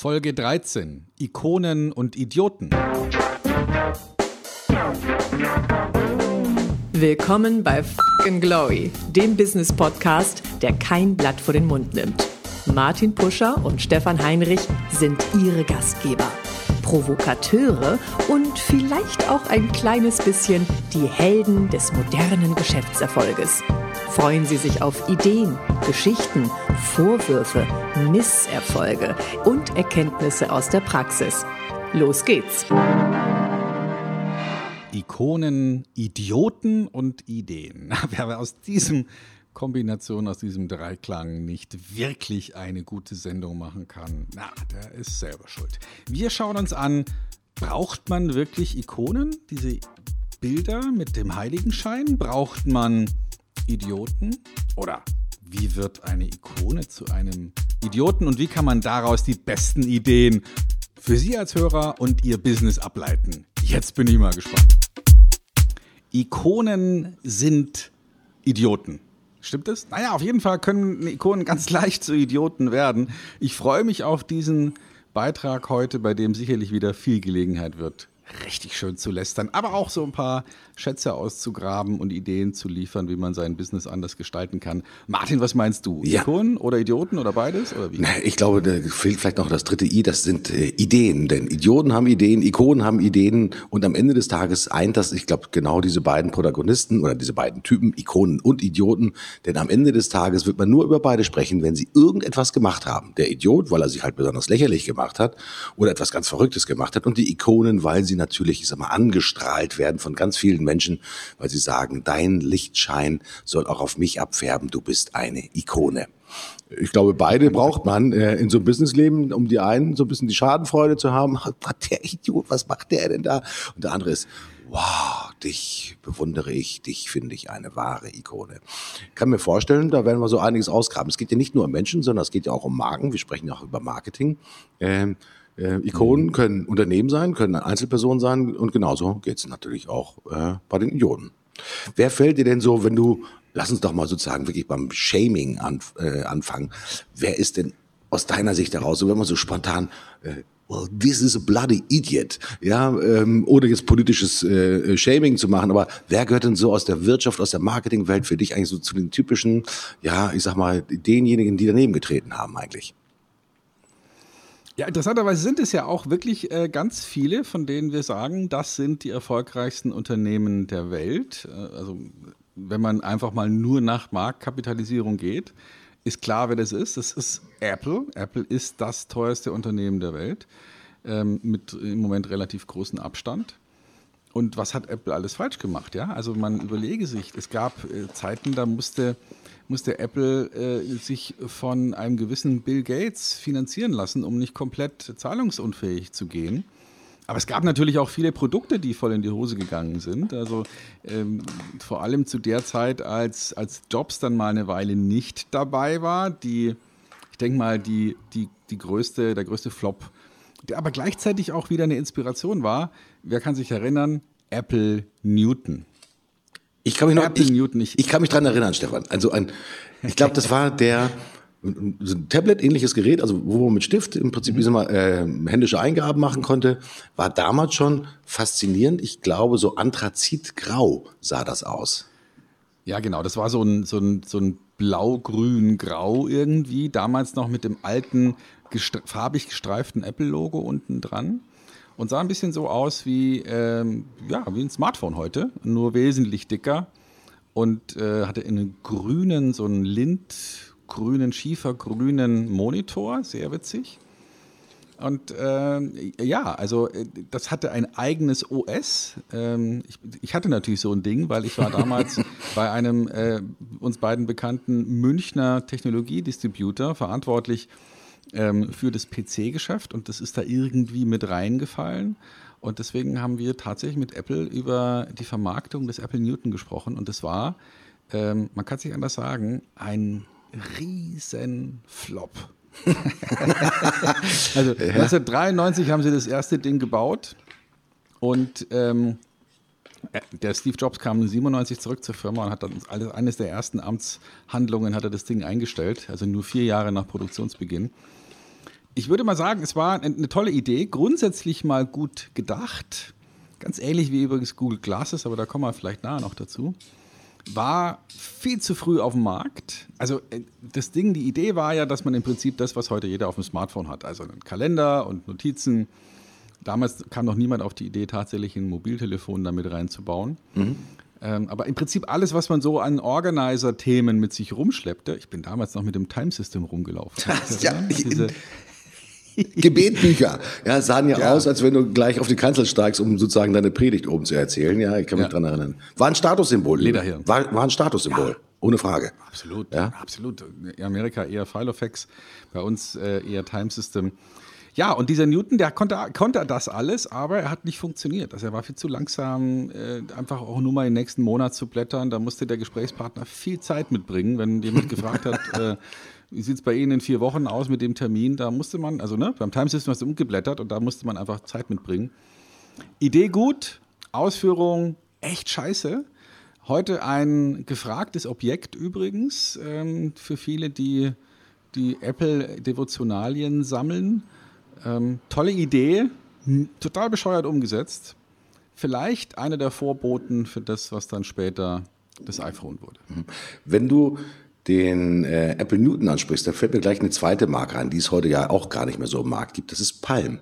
Folge 13. Ikonen und Idioten. Willkommen bei Fucking Glory, dem Business Podcast, der kein Blatt vor den Mund nimmt. Martin Puscher und Stefan Heinrich sind ihre Gastgeber. Provokateure und vielleicht auch ein kleines bisschen die Helden des modernen Geschäftserfolges. Freuen Sie sich auf Ideen, Geschichten, Vorwürfe, Misserfolge und Erkenntnisse aus der Praxis. Los geht's! Ikonen, Idioten und Ideen. Wer aus diesem Kombination, aus diesem Dreiklang nicht wirklich eine gute Sendung machen kann, na, der ist selber schuld. Wir schauen uns an, braucht man wirklich Ikonen, diese Bilder mit dem Heiligenschein? Braucht man Idioten? Oder wie wird eine Ikone zu einem Idioten und wie kann man daraus die besten Ideen für Sie als Hörer und Ihr Business ableiten? Jetzt bin ich mal gespannt. Ikonen sind Idioten. Stimmt das? Naja, auf jeden Fall können Ikonen ganz leicht zu Idioten werden. Ich freue mich auf diesen Beitrag heute, bei dem sicherlich wieder viel Gelegenheit wird, richtig schön zu lästern, aber auch so ein paar Schätze auszugraben und Ideen zu liefern, wie man sein Business anders gestalten kann. Martin, was meinst du? Ja. Ikonen oder Idioten oder beides? Oder wie? Ich glaube, da fehlt vielleicht noch das dritte I, das sind äh, Ideen. Denn Idioten haben Ideen, Ikonen haben Ideen und am Ende des Tages eint das, ich glaube, genau diese beiden Protagonisten oder diese beiden Typen, Ikonen und Idioten. Denn am Ende des Tages wird man nur über beide sprechen, wenn sie irgendetwas gemacht haben. Der Idiot, weil er sich halt besonders lächerlich gemacht hat oder etwas ganz Verrücktes gemacht hat und die Ikonen, weil sie natürlich, ich sag mal, angestrahlt werden von ganz vielen Menschen, weil sie sagen, dein Lichtschein soll auch auf mich abfärben, du bist eine Ikone. Ich glaube, beide braucht man äh, in so einem Businessleben, um die einen so ein bisschen die Schadenfreude zu haben. Der Idiot, was macht der denn da? Und der andere ist, wow, dich bewundere ich, dich finde ich eine wahre Ikone. Ich kann mir vorstellen, da werden wir so einiges ausgraben. Es geht ja nicht nur um Menschen, sondern es geht ja auch um Marken. Wir sprechen ja auch über Marketing. Ähm, äh, Ikonen mhm. können Unternehmen sein, können Einzelpersonen sein und genauso geht es natürlich auch äh, bei den Idioten. Wer fällt dir denn so, wenn du, lass uns doch mal sozusagen wirklich beim Shaming an, äh, anfangen, wer ist denn aus deiner Sicht heraus, so wenn man so spontan, äh, well, this is a bloody idiot, ja, ähm, ohne jetzt politisches äh, Shaming zu machen, aber wer gehört denn so aus der Wirtschaft, aus der Marketingwelt für dich eigentlich so zu den typischen, ja, ich sag mal, denjenigen, die daneben getreten haben eigentlich? Ja, interessanterweise sind es ja auch wirklich äh, ganz viele, von denen wir sagen, das sind die erfolgreichsten Unternehmen der Welt. Äh, also wenn man einfach mal nur nach Marktkapitalisierung geht, ist klar, wer das ist. Das ist Apple. Apple ist das teuerste Unternehmen der Welt ähm, mit im Moment relativ großem Abstand. Und was hat Apple alles falsch gemacht? Ja, also man überlege sich, es gab äh, Zeiten, da musste musste Apple äh, sich von einem gewissen Bill Gates finanzieren lassen, um nicht komplett zahlungsunfähig zu gehen. Aber es gab natürlich auch viele Produkte, die voll in die Hose gegangen sind. Also ähm, vor allem zu der Zeit, als, als Jobs dann mal eine Weile nicht dabei war, die, ich denke mal, die, die, die größte, der größte Flop, der aber gleichzeitig auch wieder eine Inspiration war. Wer kann sich erinnern? Apple Newton. Ich kann mich noch, ich, Newton, ich, ich kann mich dran erinnern, Stefan. Also ein, ich glaube, das war der, so ein Tablet-ähnliches Gerät, also wo man mit Stift im Prinzip mhm. mal, äh, händische Eingaben machen konnte, war damals schon faszinierend. Ich glaube, so anthrazitgrau sah das aus. Ja, genau. Das war so ein, so ein, so ein blau-grün-grau irgendwie. Damals noch mit dem alten, gestre farbig gestreiften Apple-Logo unten dran und sah ein bisschen so aus wie, ähm, ja, wie ein Smartphone heute, nur wesentlich dicker und äh, hatte einen grünen, so einen lindgrünen, schiefergrünen Monitor, sehr witzig. Und äh, ja, also äh, das hatte ein eigenes OS. Ähm, ich, ich, hatte natürlich so ein Ding, weil ich war damals bei einem äh, uns beiden bekannten Münchner Technologiedistributor verantwortlich ähm, für das PC-Geschäft und das ist da irgendwie mit reingefallen. Und deswegen haben wir tatsächlich mit Apple über die Vermarktung des Apple Newton gesprochen und das war, ähm, man kann es nicht anders sagen, ein riesen Flop. also ja. 1993 haben sie das erste Ding gebaut und ähm, äh, der Steve Jobs kam 97 zurück zur Firma und hat dann alles, eines der ersten Amtshandlungen hat er das Ding eingestellt, also nur vier Jahre nach Produktionsbeginn. Ich würde mal sagen, es war eine tolle Idee, grundsätzlich mal gut gedacht. Ganz ähnlich wie übrigens Google Glasses, aber da kommen wir vielleicht nachher noch dazu. War viel zu früh auf dem Markt. Also äh, das Ding, die Idee war ja, dass man im Prinzip das, was heute jeder auf dem Smartphone hat, also einen Kalender und Notizen. Damals kam noch niemand auf die Idee, tatsächlich ein Mobiltelefon damit reinzubauen. Mhm. Ähm, aber im Prinzip alles, was man so an Organizer-Themen mit sich rumschleppte. Ich bin damals noch mit dem Time System rumgelaufen. ja, diese, Gebetbücher. Ja, sahen ja, ja, aus, als wenn du gleich auf die Kanzel steigst, um sozusagen deine Predigt oben zu erzählen. Ja, ich kann mich ja. dran erinnern. War ein Statussymbol. Lederhirn. War, war ein Statussymbol. Ja. Ohne Frage. Absolut. Ja? Absolut. In Amerika eher Filofax, bei uns äh, eher Time System. Ja, und dieser Newton, der konnte, konnte das alles, aber er hat nicht funktioniert. Also er war viel zu langsam, äh, einfach auch nur mal den nächsten Monat zu blättern. Da musste der Gesprächspartner viel Zeit mitbringen, wenn jemand gefragt hat, äh, wie sieht es bei Ihnen in vier Wochen aus mit dem Termin? Da musste man, also ne, beim Time System hast du umgeblättert und da musste man einfach Zeit mitbringen. Idee gut, Ausführung echt scheiße. Heute ein gefragtes Objekt übrigens ähm, für viele, die die Apple-Devotionalien sammeln. Ähm, tolle Idee, total bescheuert umgesetzt. Vielleicht eine der Vorboten für das, was dann später das iPhone wurde. Wenn du den äh, Apple Newton ansprichst, da fällt mir gleich eine zweite Marke an, die es heute ja auch gar nicht mehr so im Markt gibt. Das ist Palm.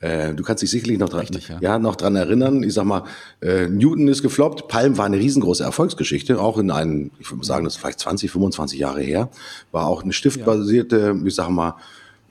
Äh, du kannst dich sicherlich noch dran, Richtig, ja. ja. noch dran erinnern. Ich sag mal, äh, Newton ist gefloppt. Palm war eine riesengroße Erfolgsgeschichte, auch in einen, ich würde sagen, das ist vielleicht 20, 25 Jahre her. War auch eine stiftbasierte, ja. ich sag mal,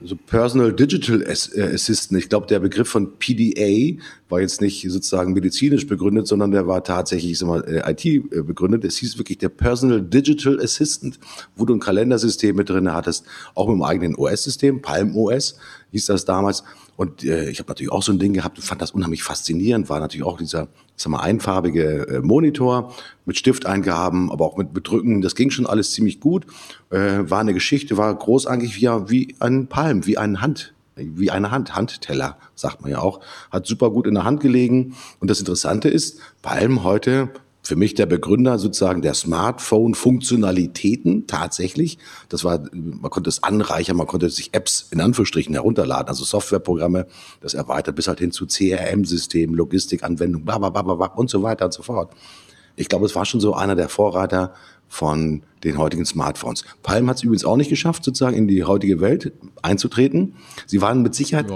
so Personal Digital äh, Assistant. Ich glaube, der Begriff von PDA war jetzt nicht sozusagen medizinisch begründet, sondern der war tatsächlich ich mal, äh, IT äh, begründet. Es hieß wirklich der Personal Digital Assistant, wo du ein Kalendersystem mit drin hattest, auch mit dem eigenen OS-System, Palm OS hieß das damals. Und äh, ich habe natürlich auch so ein Ding gehabt und fand das unheimlich faszinierend. War natürlich auch dieser, sag mal, einfarbige äh, Monitor mit Stifteingaben, aber auch mit Bedrücken. Das ging schon alles ziemlich gut. Äh, war eine Geschichte, war groß eigentlich wie, wie ein Palm, wie ein Hand, wie eine Hand, Handteller, sagt man ja auch. Hat super gut in der Hand gelegen. Und das Interessante ist, Palm heute für mich der Begründer sozusagen der Smartphone-Funktionalitäten tatsächlich. Das war, man konnte es anreichern, man konnte sich Apps in Anführungsstrichen herunterladen, also Softwareprogramme, das erweitert bis halt hin zu CRM-Systemen, Logistikanwendungen, bla, bla, bla, bla, und so weiter und so fort. Ich glaube, es war schon so einer der Vorreiter von den heutigen Smartphones. Palm hat es übrigens auch nicht geschafft, sozusagen in die heutige Welt einzutreten. Sie waren mit Sicherheit.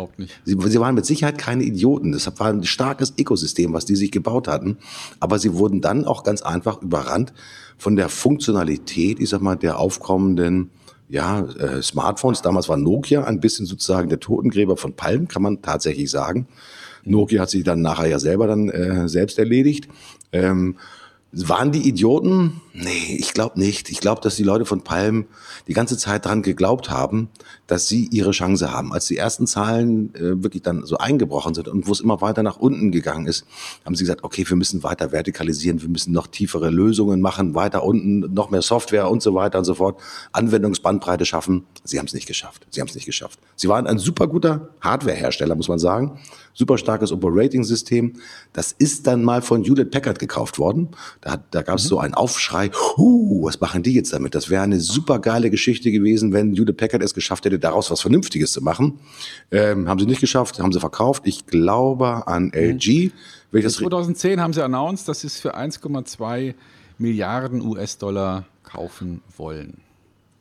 Sie, sie waren mit Sicherheit keine Idioten. Deshalb war ein starkes Ökosystem, was die sich gebaut hatten. Aber sie wurden dann auch ganz einfach überrannt von der Funktionalität, ich sag mal, der aufkommenden ja, äh, Smartphones. Damals war Nokia ein bisschen sozusagen der Totengräber von Palm, kann man tatsächlich sagen. Nokia hat sich dann nachher ja selber dann äh, selbst erledigt. Ähm, waren die Idioten? Nee, ich glaube nicht. Ich glaube, dass die Leute von Palm die ganze Zeit dran geglaubt haben, dass sie ihre Chance haben. Als die ersten Zahlen äh, wirklich dann so eingebrochen sind und wo es immer weiter nach unten gegangen ist, haben sie gesagt, okay, wir müssen weiter vertikalisieren, wir müssen noch tiefere Lösungen machen, weiter unten, noch mehr Software und so weiter und so fort, Anwendungsbandbreite schaffen. Sie haben es nicht geschafft. Sie haben es nicht geschafft. Sie waren ein super guter Hardwarehersteller, muss man sagen. Super starkes Operating-System. Das ist dann mal von Hewlett Packard gekauft worden. Da, da gab es mhm. so einen Aufschrei, huh, was machen die jetzt damit? Das wäre eine super geile Geschichte gewesen, wenn Hewlett Packard es geschafft hätte, daraus was Vernünftiges zu machen. Ähm, haben sie nicht geschafft, haben sie verkauft. Ich glaube an. LG. Mhm. 2010 haben sie announced, dass sie es für 1,2 Milliarden US-Dollar kaufen wollen.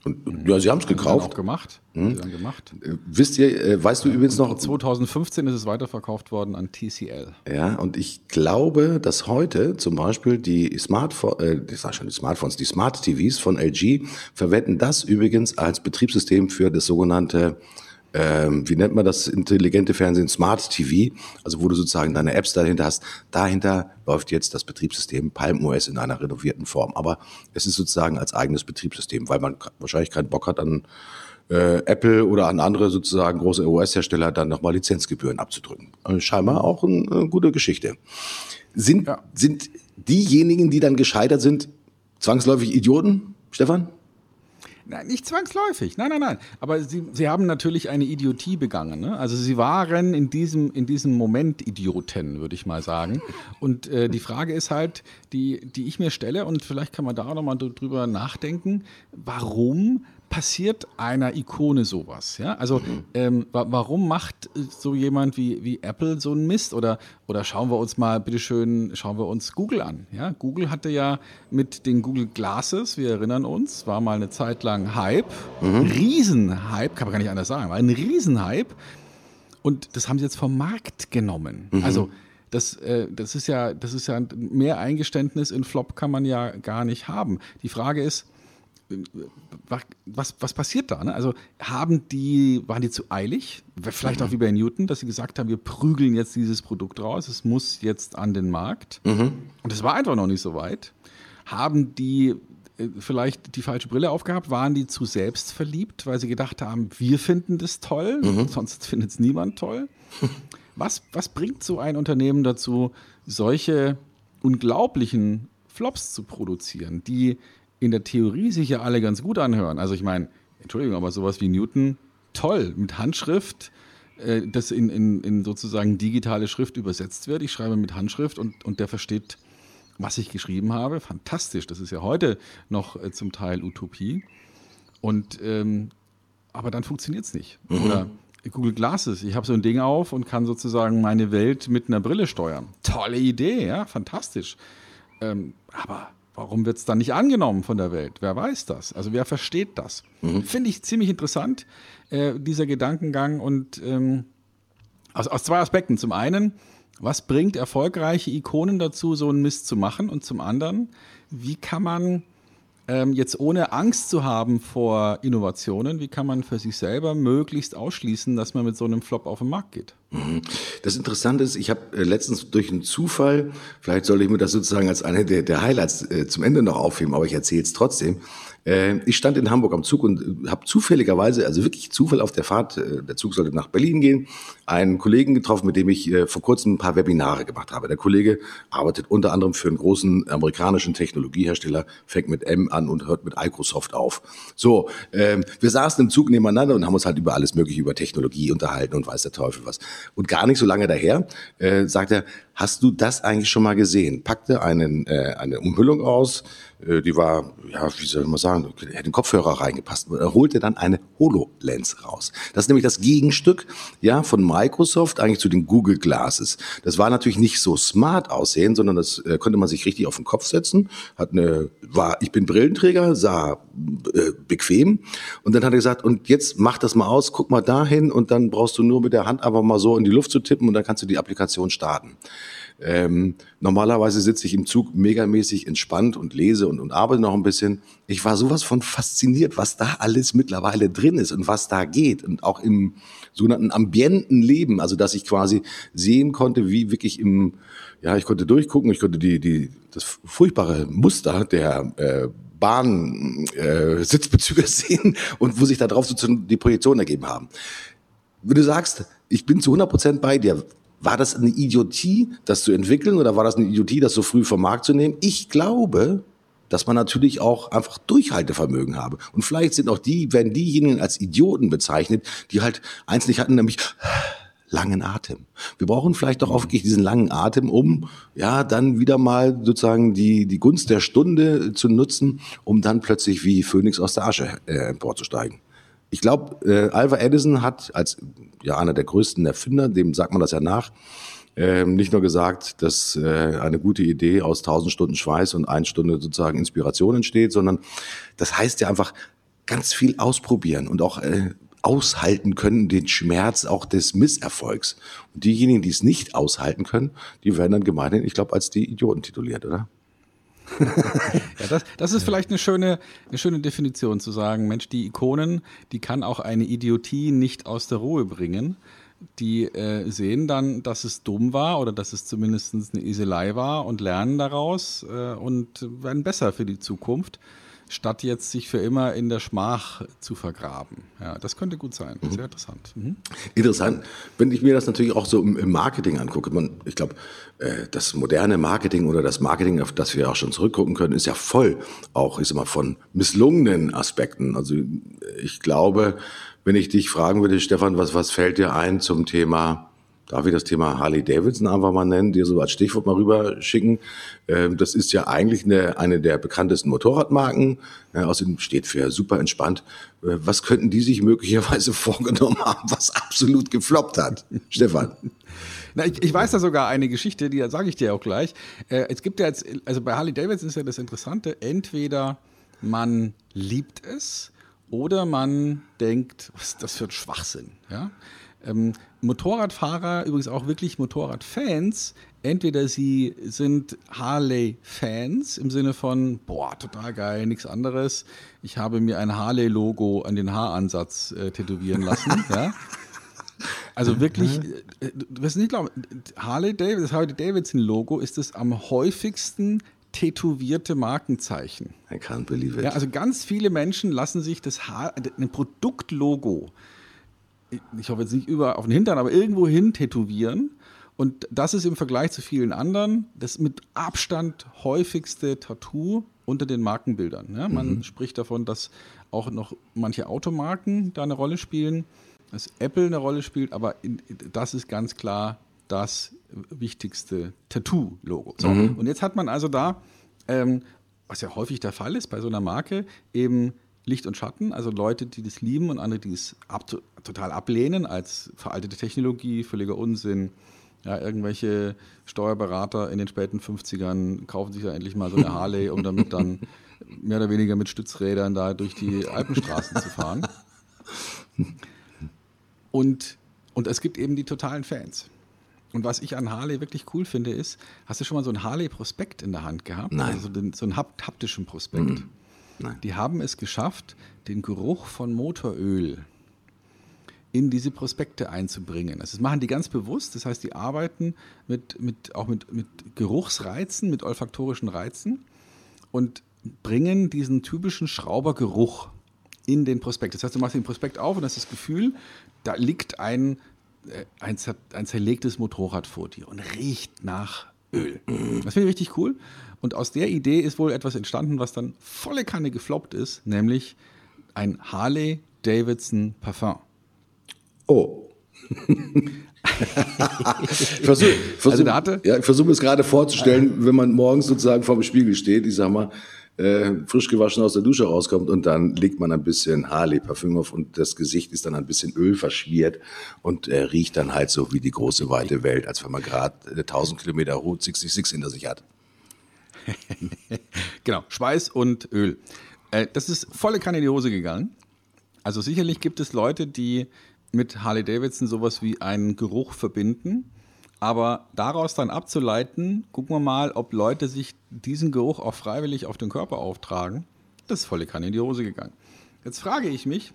Und, ja, sie haben es gekauft. Auch gemacht. Hm? Haben gemacht. Äh, wisst ihr, äh, weißt du übrigens noch? 2015 ist es weiterverkauft worden an TCL. Ja, und ich glaube, dass heute zum Beispiel die Smartphone, äh, ich sag schon die Smartphones, die Smart TVs von LG verwenden das übrigens als Betriebssystem für das sogenannte ähm, wie nennt man das intelligente Fernsehen, Smart TV, also wo du sozusagen deine Apps dahinter hast. Dahinter läuft jetzt das Betriebssystem Palm OS in einer renovierten Form. Aber es ist sozusagen als eigenes Betriebssystem, weil man wahrscheinlich keinen Bock hat an äh, Apple oder an andere sozusagen große OS-Hersteller dann nochmal Lizenzgebühren abzudrücken. Also scheinbar auch eine, eine gute Geschichte. Sind, ja. sind diejenigen, die dann gescheitert sind, zwangsläufig Idioten, Stefan? Nein, nicht zwangsläufig. Nein, nein, nein. Aber sie, sie haben natürlich eine Idiotie begangen. Ne? Also sie waren in diesem, in diesem Moment Idioten, würde ich mal sagen. Und äh, die Frage ist halt, die, die ich mir stelle, und vielleicht kann man da auch nochmal drüber nachdenken, warum passiert einer Ikone sowas? Ja? Also mhm. ähm, wa warum macht so jemand wie, wie Apple so einen Mist? Oder, oder schauen wir uns mal, bitteschön, schauen wir uns Google an. Ja? Google hatte ja mit den Google Glasses, wir erinnern uns, war mal eine Zeit lang Hype, mhm. Riesenhype, kann man gar nicht anders sagen, war ein Riesenhype. Und das haben sie jetzt vom Markt genommen. Mhm. Also das, äh, das, ist ja, das ist ja mehr Eingeständnis in Flop kann man ja gar nicht haben. Die Frage ist, was, was passiert da? Ne? Also haben die, waren die zu eilig? Vielleicht auch wie bei Newton, dass sie gesagt haben, wir prügeln jetzt dieses Produkt raus, es muss jetzt an den Markt. Mhm. Und es war einfach noch nicht so weit. Haben die äh, vielleicht die falsche Brille aufgehabt? Waren die zu selbstverliebt, weil sie gedacht haben, wir finden das toll, mhm. sonst findet es niemand toll? Was, was bringt so ein Unternehmen dazu, solche unglaublichen Flops zu produzieren, die in der Theorie sich ja alle ganz gut anhören. Also ich meine, Entschuldigung, aber sowas wie Newton, toll, mit Handschrift, äh, das in, in, in sozusagen digitale Schrift übersetzt wird. Ich schreibe mit Handschrift und, und der versteht, was ich geschrieben habe. Fantastisch, das ist ja heute noch äh, zum Teil Utopie. Und ähm, aber dann funktioniert es nicht. Mhm. Oder Google Glasses, ich habe so ein Ding auf und kann sozusagen meine Welt mit einer Brille steuern. Tolle Idee, ja, fantastisch. Ähm, aber Warum wird es dann nicht angenommen von der Welt? Wer weiß das? Also wer versteht das? Mhm. Finde ich ziemlich interessant, äh, dieser Gedankengang und ähm, aus, aus zwei Aspekten. Zum einen, was bringt erfolgreiche Ikonen dazu, so einen Mist zu machen? Und zum anderen, wie kann man ähm, jetzt ohne Angst zu haben vor Innovationen, wie kann man für sich selber möglichst ausschließen, dass man mit so einem Flop auf den Markt geht? Mhm. Das Interessante ist, ich habe äh, letztens durch einen Zufall, vielleicht soll ich mir das sozusagen als eine der, der Highlights äh, zum Ende noch aufheben, aber ich erzähle es trotzdem. Äh, ich stand in Hamburg am Zug und äh, habe zufälligerweise, also wirklich Zufall auf der Fahrt, äh, der Zug sollte nach Berlin gehen, einen Kollegen getroffen, mit dem ich vor kurzem ein paar Webinare gemacht habe. Der Kollege arbeitet unter anderem für einen großen amerikanischen Technologiehersteller, fängt mit M an und hört mit Microsoft auf. So, ähm, wir saßen im Zug nebeneinander und haben uns halt über alles Mögliche, über Technologie unterhalten und weiß der Teufel was. Und gar nicht so lange daher äh, sagt er, hast du das eigentlich schon mal gesehen? Packte einen, äh, eine Umhüllung aus, äh, die war, ja, wie soll man sagen, hätte den Kopfhörer reingepasst. Er holte dann eine HoloLens raus. Das ist nämlich das Gegenstück, ja, von Microsoft eigentlich zu den Google Glasses. Das war natürlich nicht so smart aussehen, sondern das äh, konnte man sich richtig auf den Kopf setzen. Hat eine, war, ich bin Brillenträger, sah äh, bequem. Und dann hat er gesagt, und jetzt mach das mal aus, guck mal dahin und dann brauchst du nur mit der Hand einfach mal so in die Luft zu tippen und dann kannst du die Applikation starten. Ähm, normalerweise sitze ich im Zug megamäßig entspannt und lese und, und arbeite noch ein bisschen. Ich war sowas von fasziniert, was da alles mittlerweile drin ist und was da geht. Und auch im sogenannten ambienten Leben, also dass ich quasi sehen konnte, wie wirklich im, ja, ich konnte durchgucken, ich konnte die, die, das furchtbare Muster der äh, Bahn äh, sehen und wo sich da drauf sozusagen die Projektionen ergeben haben. Wenn du sagst, ich bin zu 100 Prozent bei dir, war das eine Idiotie, das zu entwickeln oder war das eine Idiotie, das so früh vom Markt zu nehmen? Ich glaube, dass man natürlich auch einfach Durchhaltevermögen habe. Und vielleicht sind auch die, werden diejenigen als Idioten bezeichnet, die halt eins nicht hatten, nämlich langen Atem. Wir brauchen vielleicht doch auch wirklich diesen langen Atem, um ja dann wieder mal sozusagen die, die Gunst der Stunde zu nutzen, um dann plötzlich wie Phönix aus der Asche äh, emporzusteigen. Ich glaube, äh, Alva Edison hat als ja einer der größten Erfinder, dem sagt man das ja nach, äh, nicht nur gesagt, dass äh, eine gute Idee aus tausend Stunden Schweiß und ein Stunde sozusagen Inspiration entsteht, sondern das heißt ja einfach ganz viel ausprobieren und auch äh, aushalten können, den Schmerz auch des Misserfolgs. Und diejenigen, die es nicht aushalten können, die werden dann gemeinhin, ich glaube, als die Idioten tituliert, oder? ja, das, das ist vielleicht eine schöne, eine schöne Definition zu sagen, Mensch, die Ikonen, die kann auch eine Idiotie nicht aus der Ruhe bringen. Die äh, sehen dann, dass es dumm war oder dass es zumindest eine Iselei war und lernen daraus äh, und werden besser für die Zukunft statt jetzt sich für immer in der Schmach zu vergraben. Ja, das könnte gut sein. Mhm. Sehr interessant. Mhm. Interessant. Wenn ich mir das natürlich auch so im Marketing angucke, man, ich glaube, äh, das moderne Marketing oder das Marketing, auf das wir auch schon zurückgucken können, ist ja voll auch, ich sag mal, von misslungenen Aspekten. Also ich glaube, wenn ich dich fragen würde, Stefan, was, was fällt dir ein zum Thema darf ich das Thema Harley Davidson einfach mal nennen, dir so als Stichwort mal rüber schicken. Ähm, das ist ja eigentlich eine, eine der bekanntesten Motorradmarken. Äh, außerdem steht für super entspannt. Äh, was könnten die sich möglicherweise vorgenommen haben, was absolut gefloppt hat? Stefan. Na, ich, ich, weiß da sogar eine Geschichte, die sage ich dir auch gleich. Äh, es gibt ja jetzt, also bei Harley Davidson ist ja das Interessante, entweder man liebt es oder man denkt, was ist das für ein Schwachsinn. Ja? Ähm, Motorradfahrer, übrigens auch wirklich Motorradfans, entweder sie sind Harley-Fans im Sinne von, boah, total geil, nichts anderes. Ich habe mir ein Harley-Logo an den Haaransatz äh, tätowieren lassen. ja? Also wirklich, äh, du wirst nicht glauben, Harley Davidson, das Harley Davidson Logo ist das am häufigsten tätowierte Markenzeichen. I can't believe it. Ja, also ganz viele Menschen lassen sich das Haar, ein Produktlogo ich hoffe jetzt nicht über auf den Hintern, aber irgendwo hin tätowieren. Und das ist im Vergleich zu vielen anderen das mit Abstand häufigste Tattoo unter den Markenbildern. Ja, man mhm. spricht davon, dass auch noch manche Automarken da eine Rolle spielen, dass Apple eine Rolle spielt, aber in, das ist ganz klar das wichtigste Tattoo-Logo. So, mhm. Und jetzt hat man also da, ähm, was ja häufig der Fall ist bei so einer Marke, eben Licht und Schatten, also Leute, die das lieben und andere, die es ab, total ablehnen als veraltete Technologie, völliger Unsinn. Ja, irgendwelche Steuerberater in den späten 50ern kaufen sich ja endlich mal so eine Harley, um damit dann mehr oder weniger mit Stützrädern da durch die Alpenstraßen zu fahren. Und, und es gibt eben die totalen Fans. Und was ich an Harley wirklich cool finde, ist, hast du schon mal so einen Harley-Prospekt in der Hand gehabt? Nein. Also so, den, so einen haptischen Prospekt. Mhm. Nein. Die haben es geschafft, den Geruch von Motoröl in diese Prospekte einzubringen. Also das machen die ganz bewusst. Das heißt, die arbeiten mit, mit, auch mit, mit Geruchsreizen, mit olfaktorischen Reizen und bringen diesen typischen Schraubergeruch in den Prospekt. Das heißt, du machst den Prospekt auf und hast das Gefühl, da liegt ein, äh, ein, ein zerlegtes Motorrad vor dir und riecht nach Öl. Das finde ich richtig cool. Und aus der Idee ist wohl etwas entstanden, was dann volle Kanne gefloppt ist, nämlich ein Harley Davidson Parfum. Oh. ich versuche versuch, also ja, versuch mir es gerade vorzustellen, wenn man morgens sozusagen vor dem Spiegel steht, ich sag mal, äh, frisch gewaschen aus der Dusche rauskommt und dann legt man ein bisschen Harley-Parfüm auf und das Gesicht ist dann ein bisschen Öl verschmiert und äh, riecht dann halt so wie die große weite Welt, als wenn man gerade äh, 1000 Kilometer Route 66 hinter sich hat. genau, Schweiß und Öl. Äh, das ist volle Kanne in die Hose gegangen. Also sicherlich gibt es Leute, die mit Harley Davidson sowas wie einen Geruch verbinden. Aber daraus dann abzuleiten, gucken wir mal, ob Leute sich diesen Geruch auch freiwillig auf den Körper auftragen. Das ist volle Kanne in die Hose gegangen. Jetzt frage ich mich,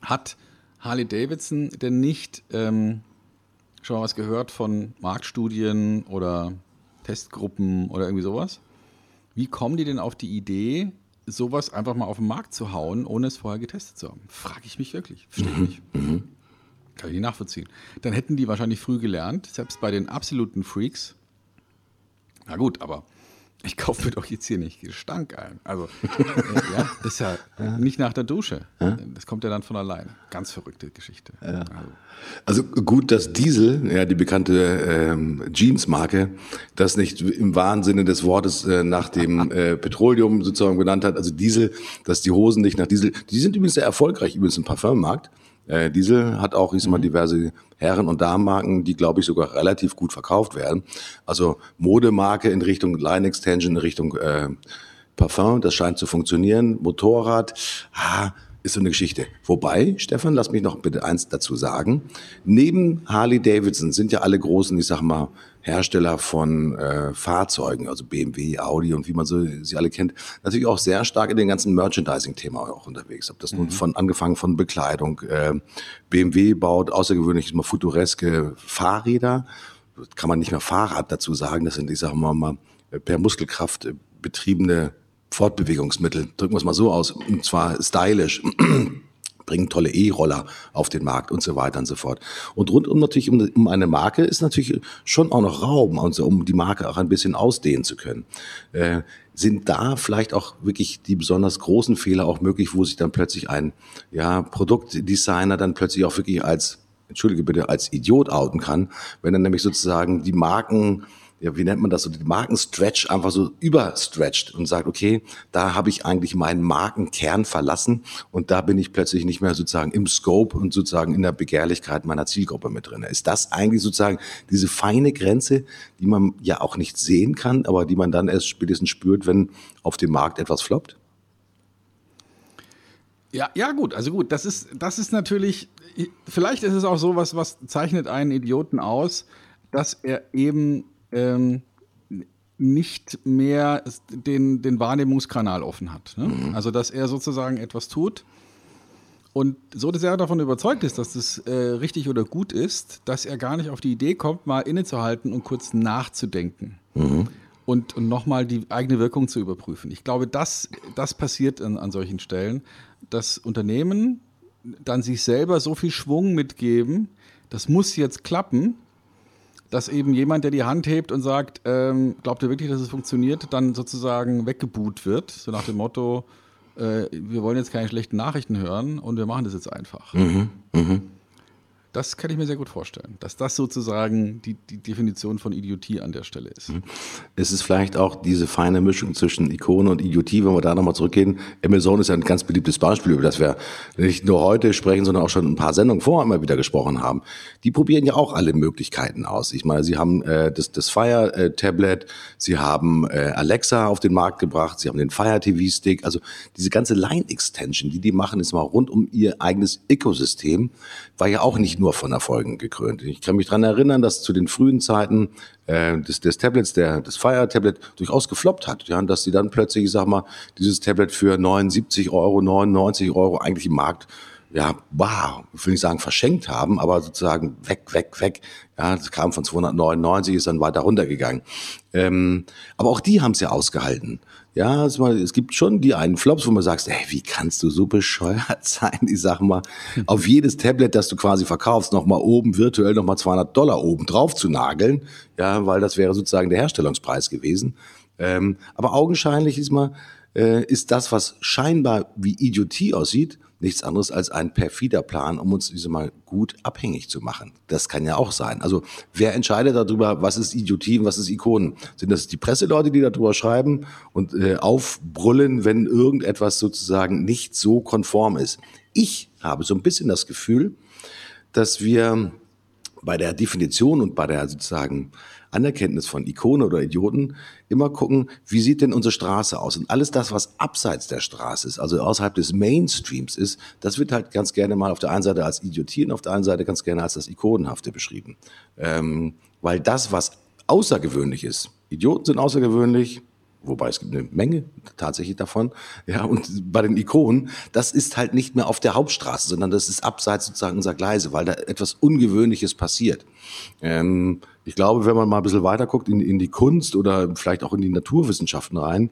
hat Harley Davidson denn nicht ähm, schon mal was gehört von Marktstudien oder Testgruppen oder irgendwie sowas. Wie kommen die denn auf die Idee, sowas einfach mal auf den Markt zu hauen, ohne es vorher getestet zu haben? Frage ich mich wirklich. Verstehe ich mhm. nicht. Mhm. Kann ich nicht nachvollziehen. Dann hätten die wahrscheinlich früh gelernt, selbst bei den absoluten Freaks. Na gut, aber ich kaufe mir doch jetzt hier nicht Gestank ein. Also, äh, ja, das ist ja, ja, nicht nach der Dusche. Ja? Das kommt ja dann von allein. Ganz verrückte Geschichte. Ja. Also. also. gut, dass Diesel, ja, die bekannte ähm, Jeans-Marke, das nicht im wahren Sinne des Wortes äh, nach dem äh, Petroleum sozusagen genannt hat. Also Diesel, dass die Hosen nicht nach Diesel, die sind übrigens sehr erfolgreich, übrigens im Parfummarkt. Äh, Diesel hat auch, ich sag mal, mhm. diverse Herren- und Damenmarken, die, glaube ich, sogar relativ gut verkauft werden. Also Modemarke in Richtung Line Extension, in Richtung äh, Parfum, das scheint zu funktionieren. Motorrad, ah, ist so eine Geschichte. Wobei, Stefan, lass mich noch bitte eins dazu sagen. Neben Harley Davidson sind ja alle großen, ich sag mal, Hersteller von äh, Fahrzeugen, also BMW, Audi und wie man so, sie alle kennt, natürlich auch sehr stark in den ganzen Merchandising-Thema auch unterwegs. Ob das mhm. nun von angefangen von Bekleidung, äh, BMW baut außergewöhnlich mal futureske Fahrräder, kann man nicht mehr Fahrrad dazu sagen, das sind, ich sag mal, mal per Muskelkraft betriebene Fortbewegungsmittel, drücken wir es mal so aus, und zwar stylisch, bringen tolle E-Roller auf den Markt und so weiter und so fort. Und rundum natürlich um, um eine Marke ist natürlich schon auch noch Raum, also um die Marke auch ein bisschen ausdehnen zu können. Äh, sind da vielleicht auch wirklich die besonders großen Fehler auch möglich, wo sich dann plötzlich ein ja, Produktdesigner dann plötzlich auch wirklich als entschuldige bitte, als Idiot outen kann, wenn er nämlich sozusagen die Marken ja, wie nennt man das so, die Markenstretch einfach so überstretcht und sagt, okay, da habe ich eigentlich meinen Markenkern verlassen und da bin ich plötzlich nicht mehr sozusagen im Scope und sozusagen in der Begehrlichkeit meiner Zielgruppe mit drin. Ist das eigentlich sozusagen diese feine Grenze, die man ja auch nicht sehen kann, aber die man dann erst spätestens spürt, wenn auf dem Markt etwas floppt? Ja, ja, gut, also gut, das ist, das ist natürlich, vielleicht ist es auch so, was, was zeichnet einen Idioten aus, dass er eben ähm, nicht mehr den, den Wahrnehmungskanal offen hat. Ne? Mhm. Also, dass er sozusagen etwas tut und so sehr davon überzeugt ist, dass das äh, richtig oder gut ist, dass er gar nicht auf die Idee kommt, mal innezuhalten und kurz nachzudenken. Mhm. Und, und nochmal die eigene Wirkung zu überprüfen. Ich glaube, das, das passiert an, an solchen Stellen, dass Unternehmen dann sich selber so viel Schwung mitgeben, das muss jetzt klappen, dass eben jemand, der die Hand hebt und sagt, ähm, glaubt ihr wirklich, dass es funktioniert, dann sozusagen weggeboot wird, so nach dem Motto, äh, wir wollen jetzt keine schlechten Nachrichten hören und wir machen das jetzt einfach. Mhm, mh. Das kann ich mir sehr gut vorstellen, dass das sozusagen die, die Definition von Idiotie an der Stelle ist. Mhm. Es ist vielleicht auch diese feine Mischung zwischen Ikone und Idiotie, wenn wir da nochmal zurückgehen. Amazon ist ja ein ganz beliebtes Beispiel, über das wir nicht nur heute sprechen, sondern auch schon ein paar Sendungen vorher immer wieder gesprochen haben. Die probieren ja auch alle Möglichkeiten aus. Ich meine, sie haben äh, das, das Fire äh, sie haben äh, Alexa auf den Markt gebracht, sie haben den Fire TV Stick, also diese ganze Line Extension, die die machen, ist mal rund um ihr eigenes Ökosystem, war ja auch nicht nur nur von Erfolgen gekrönt. Ich kann mich daran erinnern, dass zu den frühen Zeiten äh, des, des Tablets, der, das Fire Tablet durchaus gefloppt hat. Ja, dass sie dann plötzlich, ich sag mal, dieses Tablet für 79 Euro, 99 Euro eigentlich im Markt ja, wow, ich will nicht sagen verschenkt haben, aber sozusagen weg, weg, weg. Ja, das kam von 299, ist dann weiter runtergegangen. Ähm, aber auch die haben es ja ausgehalten. Ja, es, mal, es gibt schon die einen Flops, wo man sagt, ey, wie kannst du so bescheuert sein? Ich sag mal, auf jedes Tablet, das du quasi verkaufst, nochmal oben virtuell nochmal 200 Dollar oben drauf zu nageln. Ja, weil das wäre sozusagen der Herstellungspreis gewesen. Ähm, aber augenscheinlich ist mal, äh, ist das, was scheinbar wie Idiotie aussieht, nichts anderes als ein perfider Plan, um uns diese mal gut abhängig zu machen. Das kann ja auch sein. Also wer entscheidet darüber, was ist Idiotie und was ist Ikonen? Sind das die Presseleute, die darüber schreiben und äh, aufbrüllen, wenn irgendetwas sozusagen nicht so konform ist? Ich habe so ein bisschen das Gefühl, dass wir bei der Definition und bei der sozusagen Anerkenntnis von Ikone oder Idioten immer gucken, wie sieht denn unsere Straße aus? Und alles das, was abseits der Straße ist, also außerhalb des Mainstreams ist, das wird halt ganz gerne mal auf der einen Seite als Idiotie und auf der anderen Seite ganz gerne als das Ikonenhafte beschrieben. Ähm, weil das, was außergewöhnlich ist, Idioten sind außergewöhnlich, wobei es gibt eine Menge tatsächlich davon. Ja, und bei den Ikonen, das ist halt nicht mehr auf der Hauptstraße, sondern das ist abseits sozusagen unserer Gleise, weil da etwas Ungewöhnliches passiert. Ähm, ich glaube, wenn man mal ein bisschen weiter guckt in, in die Kunst oder vielleicht auch in die Naturwissenschaften rein,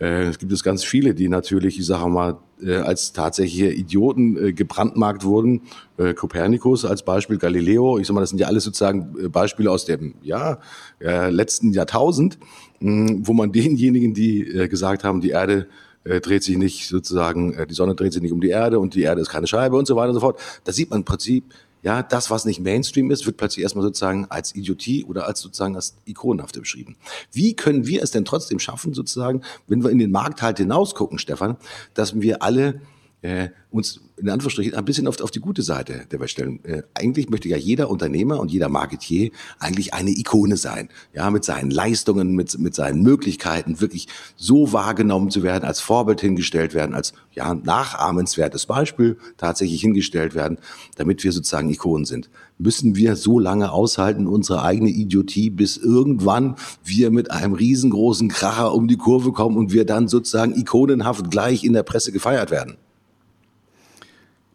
äh, es gibt es ganz viele, die natürlich, ich sage mal, äh, als tatsächliche Idioten äh, gebrandmarkt wurden. Äh, Kopernikus als Beispiel, Galileo, ich sag mal, das sind ja alles sozusagen äh, Beispiele aus dem ja, äh, letzten Jahrtausend, mh, wo man denjenigen, die äh, gesagt haben, die Erde äh, dreht sich nicht sozusagen, äh, die Sonne dreht sich nicht um die Erde und die Erde ist keine Scheibe und so weiter und so fort. Da sieht man im Prinzip, ja, das, was nicht Mainstream ist, wird plötzlich erstmal sozusagen als Idiotie oder als sozusagen als Ikonenhafte beschrieben. Wie können wir es denn trotzdem schaffen, sozusagen, wenn wir in den Markt halt hinausgucken, Stefan, dass wir alle äh, uns in Anführungsstrichen ein bisschen auf, auf die gute Seite der Welt stellen. Äh, eigentlich möchte ja jeder Unternehmer und jeder Marketier eigentlich eine Ikone sein. Ja, mit seinen Leistungen, mit, mit seinen Möglichkeiten wirklich so wahrgenommen zu werden, als Vorbild hingestellt werden, als ja, nachahmenswertes Beispiel tatsächlich hingestellt werden, damit wir sozusagen Ikonen sind. Müssen wir so lange aushalten, unsere eigene Idiotie, bis irgendwann wir mit einem riesengroßen Kracher um die Kurve kommen und wir dann sozusagen ikonenhaft gleich in der Presse gefeiert werden?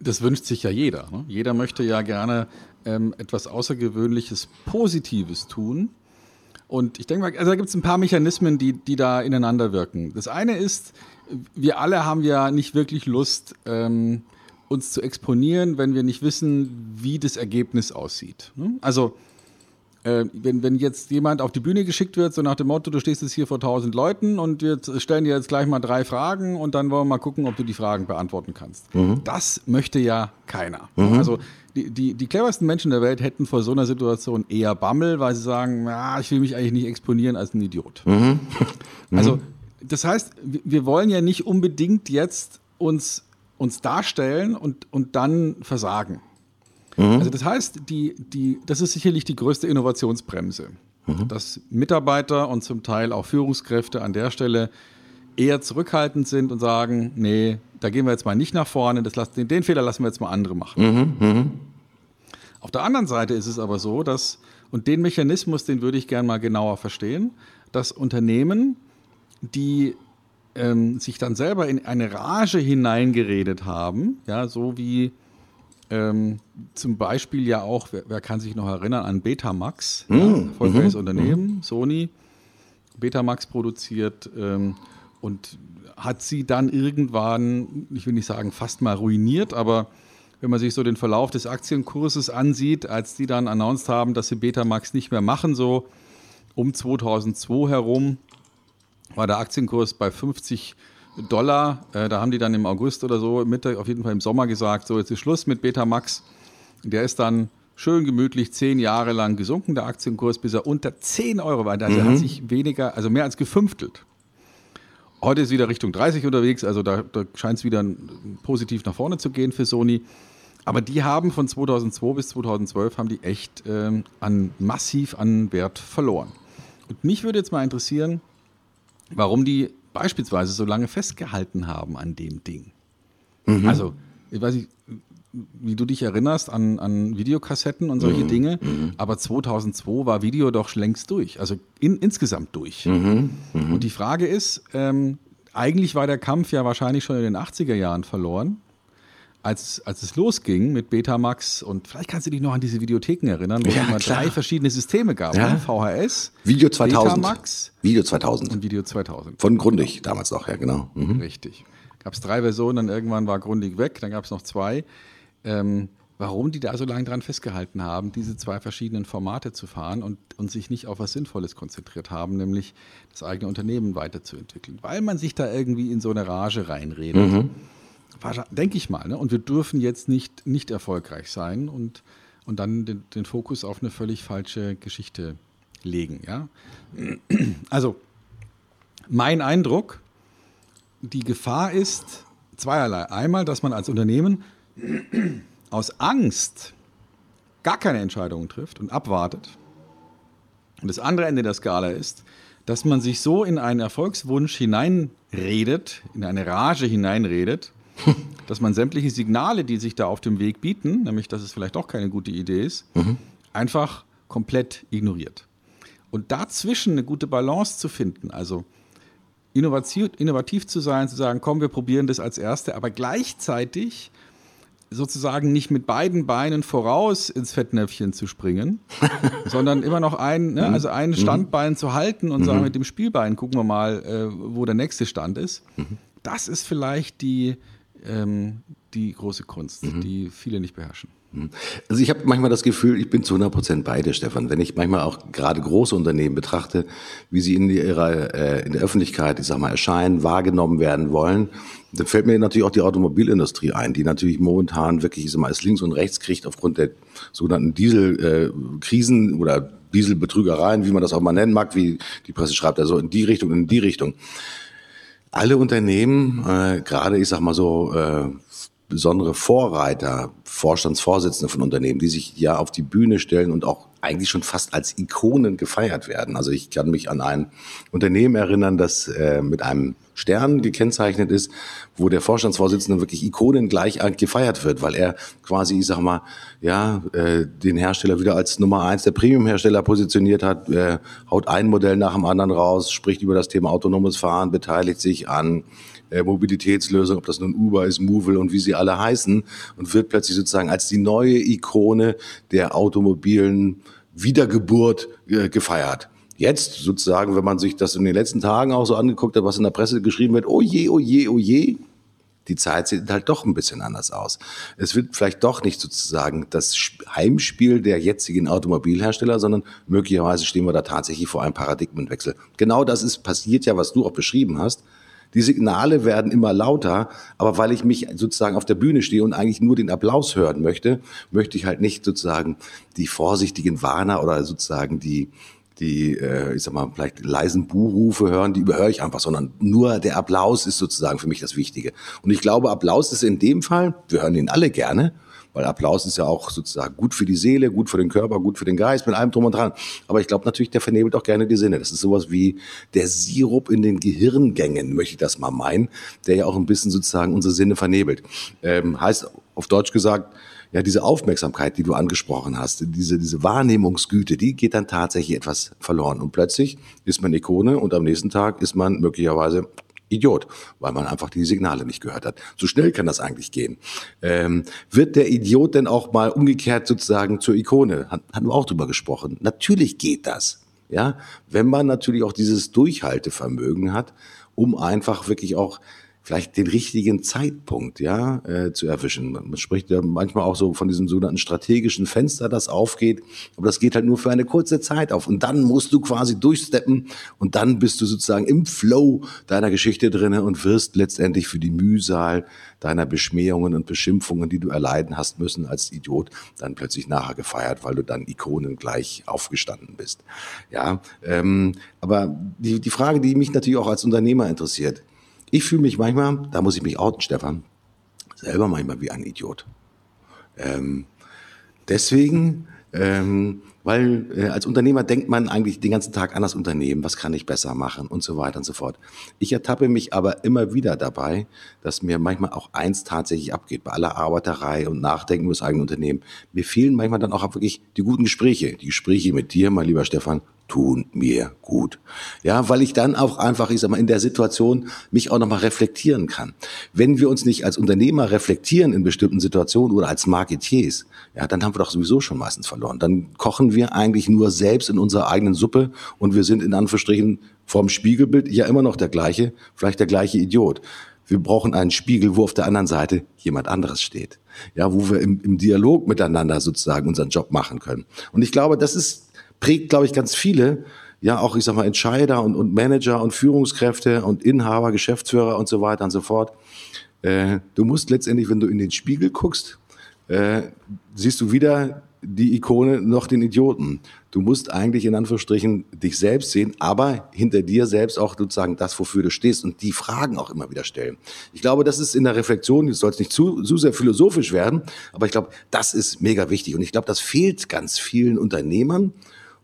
Das wünscht sich ja jeder. Ne? Jeder möchte ja gerne ähm, etwas Außergewöhnliches, Positives tun. Und ich denke mal, also da gibt es ein paar Mechanismen, die, die da ineinander wirken. Das eine ist, wir alle haben ja nicht wirklich Lust, ähm, uns zu exponieren, wenn wir nicht wissen, wie das Ergebnis aussieht. Ne? Also äh, wenn, wenn jetzt jemand auf die Bühne geschickt wird, so nach dem Motto, du stehst jetzt hier vor tausend Leuten und wir stellen dir jetzt gleich mal drei Fragen und dann wollen wir mal gucken, ob du die Fragen beantworten kannst. Mhm. Das möchte ja keiner. Mhm. Also die, die, die cleversten Menschen der Welt hätten vor so einer Situation eher Bammel, weil sie sagen, ja, ich will mich eigentlich nicht exponieren als ein Idiot. Mhm. Also, das heißt, wir wollen ja nicht unbedingt jetzt uns, uns darstellen und, und dann versagen. Mhm. Also das heißt, die, die, das ist sicherlich die größte Innovationsbremse, mhm. dass Mitarbeiter und zum Teil auch Führungskräfte an der Stelle eher zurückhaltend sind und sagen, nee, da gehen wir jetzt mal nicht nach vorne, das lassen, den, Fehler lassen wir jetzt mal andere machen. Mhm, mh. Auf der anderen Seite ist es aber so, dass, und den Mechanismus, den würde ich gerne mal genauer verstehen, dass Unternehmen, die ähm, sich dann selber in eine Rage hineingeredet haben, ja, so wie ähm, zum Beispiel ja auch, wer, wer, kann sich noch erinnern an Betamax, mhm. ja, erfolgreiches mhm. Unternehmen, Sony, Betamax produziert ähm, und hat sie dann irgendwann, ich will nicht sagen fast mal ruiniert, aber wenn man sich so den Verlauf des Aktienkurses ansieht, als die dann announced haben, dass sie Betamax nicht mehr machen, so um 2002 herum, war der Aktienkurs bei 50 Dollar. Äh, da haben die dann im August oder so, Mitte, auf jeden Fall im Sommer gesagt, so jetzt ist Schluss mit Betamax. Der ist dann schön gemütlich zehn Jahre lang gesunken, der Aktienkurs, bis er unter 10 Euro war. Also mhm. hat sich weniger, also mehr als gefünftelt. Heute ist wieder Richtung 30 unterwegs, also da, da scheint es wieder positiv nach vorne zu gehen für Sony. Aber die haben von 2002 bis 2012 haben die echt ähm, an, massiv an Wert verloren. Und mich würde jetzt mal interessieren, warum die beispielsweise so lange festgehalten haben an dem Ding. Mhm. Also, ich weiß nicht, wie du dich erinnerst an, an Videokassetten und solche mhm. Dinge, mhm. aber 2002 war Video doch längst durch, also in, insgesamt durch. Mhm. mhm. Und die Frage ist, ähm, eigentlich war der Kampf ja wahrscheinlich schon in den 80er Jahren verloren, als, als es losging mit Betamax und vielleicht kannst du dich noch an diese Videotheken erinnern, wo ja, es mal drei verschiedene Systeme gab. Ja. Ne? VHS, Video 2000. Betamax Video 2000. Und Video 2000. Von Grundig damals noch, ja genau. Mhm. Richtig. Gab es drei Versionen, dann irgendwann war Grundig weg, dann gab es noch zwei ähm, warum die da so lange dran festgehalten haben, diese zwei verschiedenen Formate zu fahren und, und sich nicht auf was Sinnvolles konzentriert haben, nämlich das eigene Unternehmen weiterzuentwickeln, weil man sich da irgendwie in so eine Rage reinredet. Mhm. Denke ich mal. Ne? Und wir dürfen jetzt nicht, nicht erfolgreich sein und, und dann den, den Fokus auf eine völlig falsche Geschichte legen. Ja? Also, mein Eindruck, die Gefahr ist zweierlei. Einmal, dass man als Unternehmen aus Angst gar keine Entscheidungen trifft und abwartet. Und das andere Ende der Skala ist, dass man sich so in einen Erfolgswunsch hineinredet, in eine Rage hineinredet, dass man sämtliche Signale, die sich da auf dem Weg bieten, nämlich dass es vielleicht auch keine gute Idee ist, mhm. einfach komplett ignoriert. Und dazwischen eine gute Balance zu finden, also innovativ, innovativ zu sein, zu sagen, komm, wir probieren das als Erste, aber gleichzeitig sozusagen nicht mit beiden Beinen voraus ins Fettnäpfchen zu springen, sondern immer noch ein, ne, mhm. also ein mhm. Standbein zu halten und sagen, mhm. mit dem Spielbein gucken wir mal, äh, wo der nächste Stand ist. Das ist vielleicht die, ähm, die große Kunst, die viele nicht beherrschen. Also ich habe manchmal das Gefühl, ich bin zu 100 Prozent bei dir, Stefan. Wenn ich manchmal auch gerade große Unternehmen betrachte, wie sie in, ihrer, äh, in der Öffentlichkeit, ich sag mal, erscheinen, wahrgenommen werden wollen, dann fällt mir natürlich auch die Automobilindustrie ein, die natürlich momentan wirklich, ich sag mal, es links und rechts kriegt aufgrund der sogenannten Dieselkrisen äh, oder Dieselbetrügereien, wie man das auch mal nennen mag, wie die Presse schreibt, also in die Richtung, in die Richtung. Alle Unternehmen, äh, gerade ich sag mal so äh, besondere Vorreiter, Vorstandsvorsitzende von Unternehmen, die sich ja auf die Bühne stellen und auch eigentlich schon fast als Ikonen gefeiert werden. Also ich kann mich an ein Unternehmen erinnern, das äh, mit einem Stern gekennzeichnet ist, wo der Vorstandsvorsitzende wirklich ikonengleich gefeiert wird, weil er quasi, ich sag mal, ja, äh, den Hersteller wieder als Nummer eins der Premium-Hersteller positioniert hat, äh, haut ein Modell nach dem anderen raus, spricht über das Thema autonomes Fahren, beteiligt sich an äh, Mobilitätslösung, ob das nun Uber ist, Movil und wie sie alle heißen, und wird plötzlich sozusagen als die neue Ikone der automobilen Wiedergeburt äh, gefeiert. Jetzt sozusagen, wenn man sich das in den letzten Tagen auch so angeguckt hat, was in der Presse geschrieben wird, oh je, oh je, oh je, die Zeit sieht halt doch ein bisschen anders aus. Es wird vielleicht doch nicht sozusagen das Heimspiel der jetzigen Automobilhersteller, sondern möglicherweise stehen wir da tatsächlich vor einem Paradigmenwechsel. Genau das ist passiert ja, was du auch beschrieben hast Die Signale werden immer lauter, aber weil ich mich sozusagen auf der Bühne stehe und eigentlich nur den Applaus hören möchte, möchte ich halt nicht sozusagen die vorsichtigen Warner oder sozusagen die die, äh, ich sag mal, vielleicht leisen Buhrufe hören, die überhöre ich einfach, sondern nur der Applaus ist sozusagen für mich das Wichtige. Und ich glaube, Applaus ist in dem Fall, wir hören ihn alle gerne, weil Applaus ist ja auch sozusagen gut für die Seele, gut für den Körper, gut für den Geist, mit allem drum und dran. Aber ich glaube natürlich, der vernebelt auch gerne die Sinne. Das ist sowas wie der Sirup in den Gehirngängen, möchte ich das mal meinen, der ja auch ein bisschen sozusagen unsere Sinne vernebelt. Ähm, heißt auf Deutsch gesagt, ja, diese Aufmerksamkeit, die du angesprochen hast, diese, diese Wahrnehmungsgüte, die geht dann tatsächlich etwas verloren. Und plötzlich ist man Ikone und am nächsten Tag ist man möglicherweise Idiot, weil man einfach die Signale nicht gehört hat. So schnell kann das eigentlich gehen. Ähm, wird der Idiot denn auch mal umgekehrt sozusagen zur Ikone? Hat, hatten wir auch drüber gesprochen. Natürlich geht das. Ja, wenn man natürlich auch dieses Durchhaltevermögen hat, um einfach wirklich auch vielleicht den richtigen Zeitpunkt ja äh, zu erwischen. Man spricht ja manchmal auch so von diesem sogenannten strategischen Fenster, das aufgeht, aber das geht halt nur für eine kurze Zeit auf und dann musst du quasi durchsteppen und dann bist du sozusagen im Flow deiner Geschichte drinne und wirst letztendlich für die Mühsal deiner Beschmähungen und Beschimpfungen, die du erleiden hast müssen als Idiot, dann plötzlich nachher gefeiert, weil du dann Ikonen gleich aufgestanden bist. Ja, ähm, aber die, die Frage, die mich natürlich auch als Unternehmer interessiert, ich fühle mich manchmal, da muss ich mich outen, Stefan, selber manchmal wie ein Idiot. Ähm, deswegen, ähm, weil äh, als Unternehmer denkt man eigentlich den ganzen Tag an das Unternehmen, was kann ich besser machen und so weiter und so fort. Ich ertappe mich aber immer wieder dabei, dass mir manchmal auch eins tatsächlich abgeht, bei aller Arbeiterei und Nachdenken über das eigene Unternehmen. Mir fehlen manchmal dann auch wirklich die guten Gespräche, die Gespräche mit dir, mein lieber Stefan, tun mir gut. Ja, weil ich dann auch einfach, ich sag mal, in der Situation mich auch nochmal reflektieren kann. Wenn wir uns nicht als Unternehmer reflektieren in bestimmten Situationen oder als Marketiers, ja, dann haben wir doch sowieso schon meistens verloren. Dann kochen wir eigentlich nur selbst in unserer eigenen Suppe und wir sind in Anführungsstrichen vorm Spiegelbild ja immer noch der gleiche, vielleicht der gleiche Idiot. Wir brauchen einen Spiegel, wo auf der anderen Seite jemand anderes steht. Ja, wo wir im, im Dialog miteinander sozusagen unseren Job machen können. Und ich glaube, das ist prägt, glaube ich, ganz viele, ja, auch, ich sag mal, Entscheider und, und Manager und Führungskräfte und Inhaber, Geschäftsführer und so weiter und so fort. Äh, du musst letztendlich, wenn du in den Spiegel guckst, äh, siehst du wieder die Ikone noch den Idioten. Du musst eigentlich in Anführungsstrichen dich selbst sehen, aber hinter dir selbst auch sozusagen das, wofür du stehst und die Fragen auch immer wieder stellen. Ich glaube, das ist in der Reflexion, jetzt soll es nicht zu, zu sehr philosophisch werden, aber ich glaube, das ist mega wichtig und ich glaube, das fehlt ganz vielen Unternehmern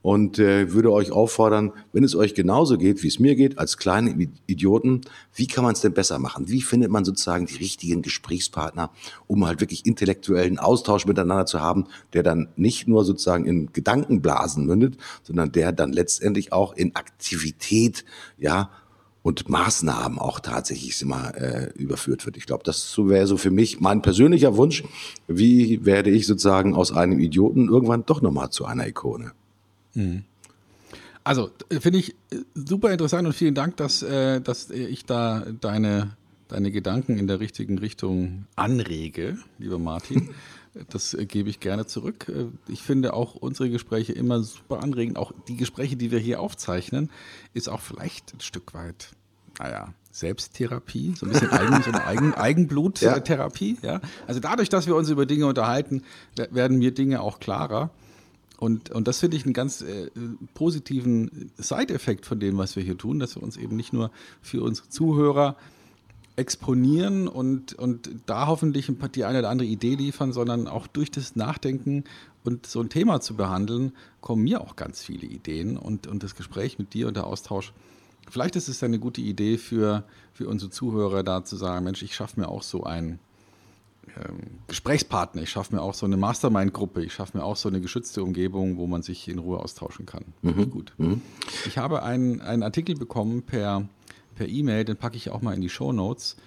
und äh, würde euch auffordern, wenn es euch genauso geht, wie es mir geht, als kleine Idioten, wie kann man es denn besser machen? Wie findet man sozusagen die richtigen Gesprächspartner, um halt wirklich intellektuellen Austausch miteinander zu haben, der dann nicht nur sozusagen in Gedankenblasen mündet, sondern der dann letztendlich auch in Aktivität, ja, und Maßnahmen auch tatsächlich immer äh, überführt wird. Ich glaube, das wäre so für mich mein persönlicher Wunsch. Wie werde ich sozusagen aus einem Idioten irgendwann doch nochmal zu einer Ikone? Mhm. Also, finde ich äh, super interessant und vielen Dank, dass, äh, dass ich da deine, deine Gedanken in der richtigen Richtung anrege, lieber Martin. Das äh, gebe ich gerne zurück. Ich finde auch unsere Gespräche immer super anregend. Auch die Gespräche, die wir hier aufzeichnen, ist auch vielleicht ein Stück weit, naja, Selbsttherapie, so ein bisschen Eigen, so eine Eigen, Eigenbluttherapie. Ja. ja. Also dadurch, dass wir uns über Dinge unterhalten, werden mir Dinge auch klarer. Und, und das finde ich einen ganz äh, positiven Side-Effekt von dem, was wir hier tun, dass wir uns eben nicht nur für unsere Zuhörer exponieren und, und da hoffentlich die eine oder andere Idee liefern, sondern auch durch das Nachdenken und so ein Thema zu behandeln, kommen mir auch ganz viele Ideen und, und das Gespräch mit dir und der Austausch. Vielleicht ist es eine gute Idee für, für unsere Zuhörer, da zu sagen, Mensch, ich schaffe mir auch so ein, ähm, Gesprächspartner, ich schaffe mir auch so eine Mastermind-Gruppe, ich schaffe mir auch so eine geschützte Umgebung, wo man sich in Ruhe austauschen kann. Mhm. Gut. Mhm. Ich habe einen, einen Artikel bekommen per per E-Mail, den packe ich auch mal in die Show Notes,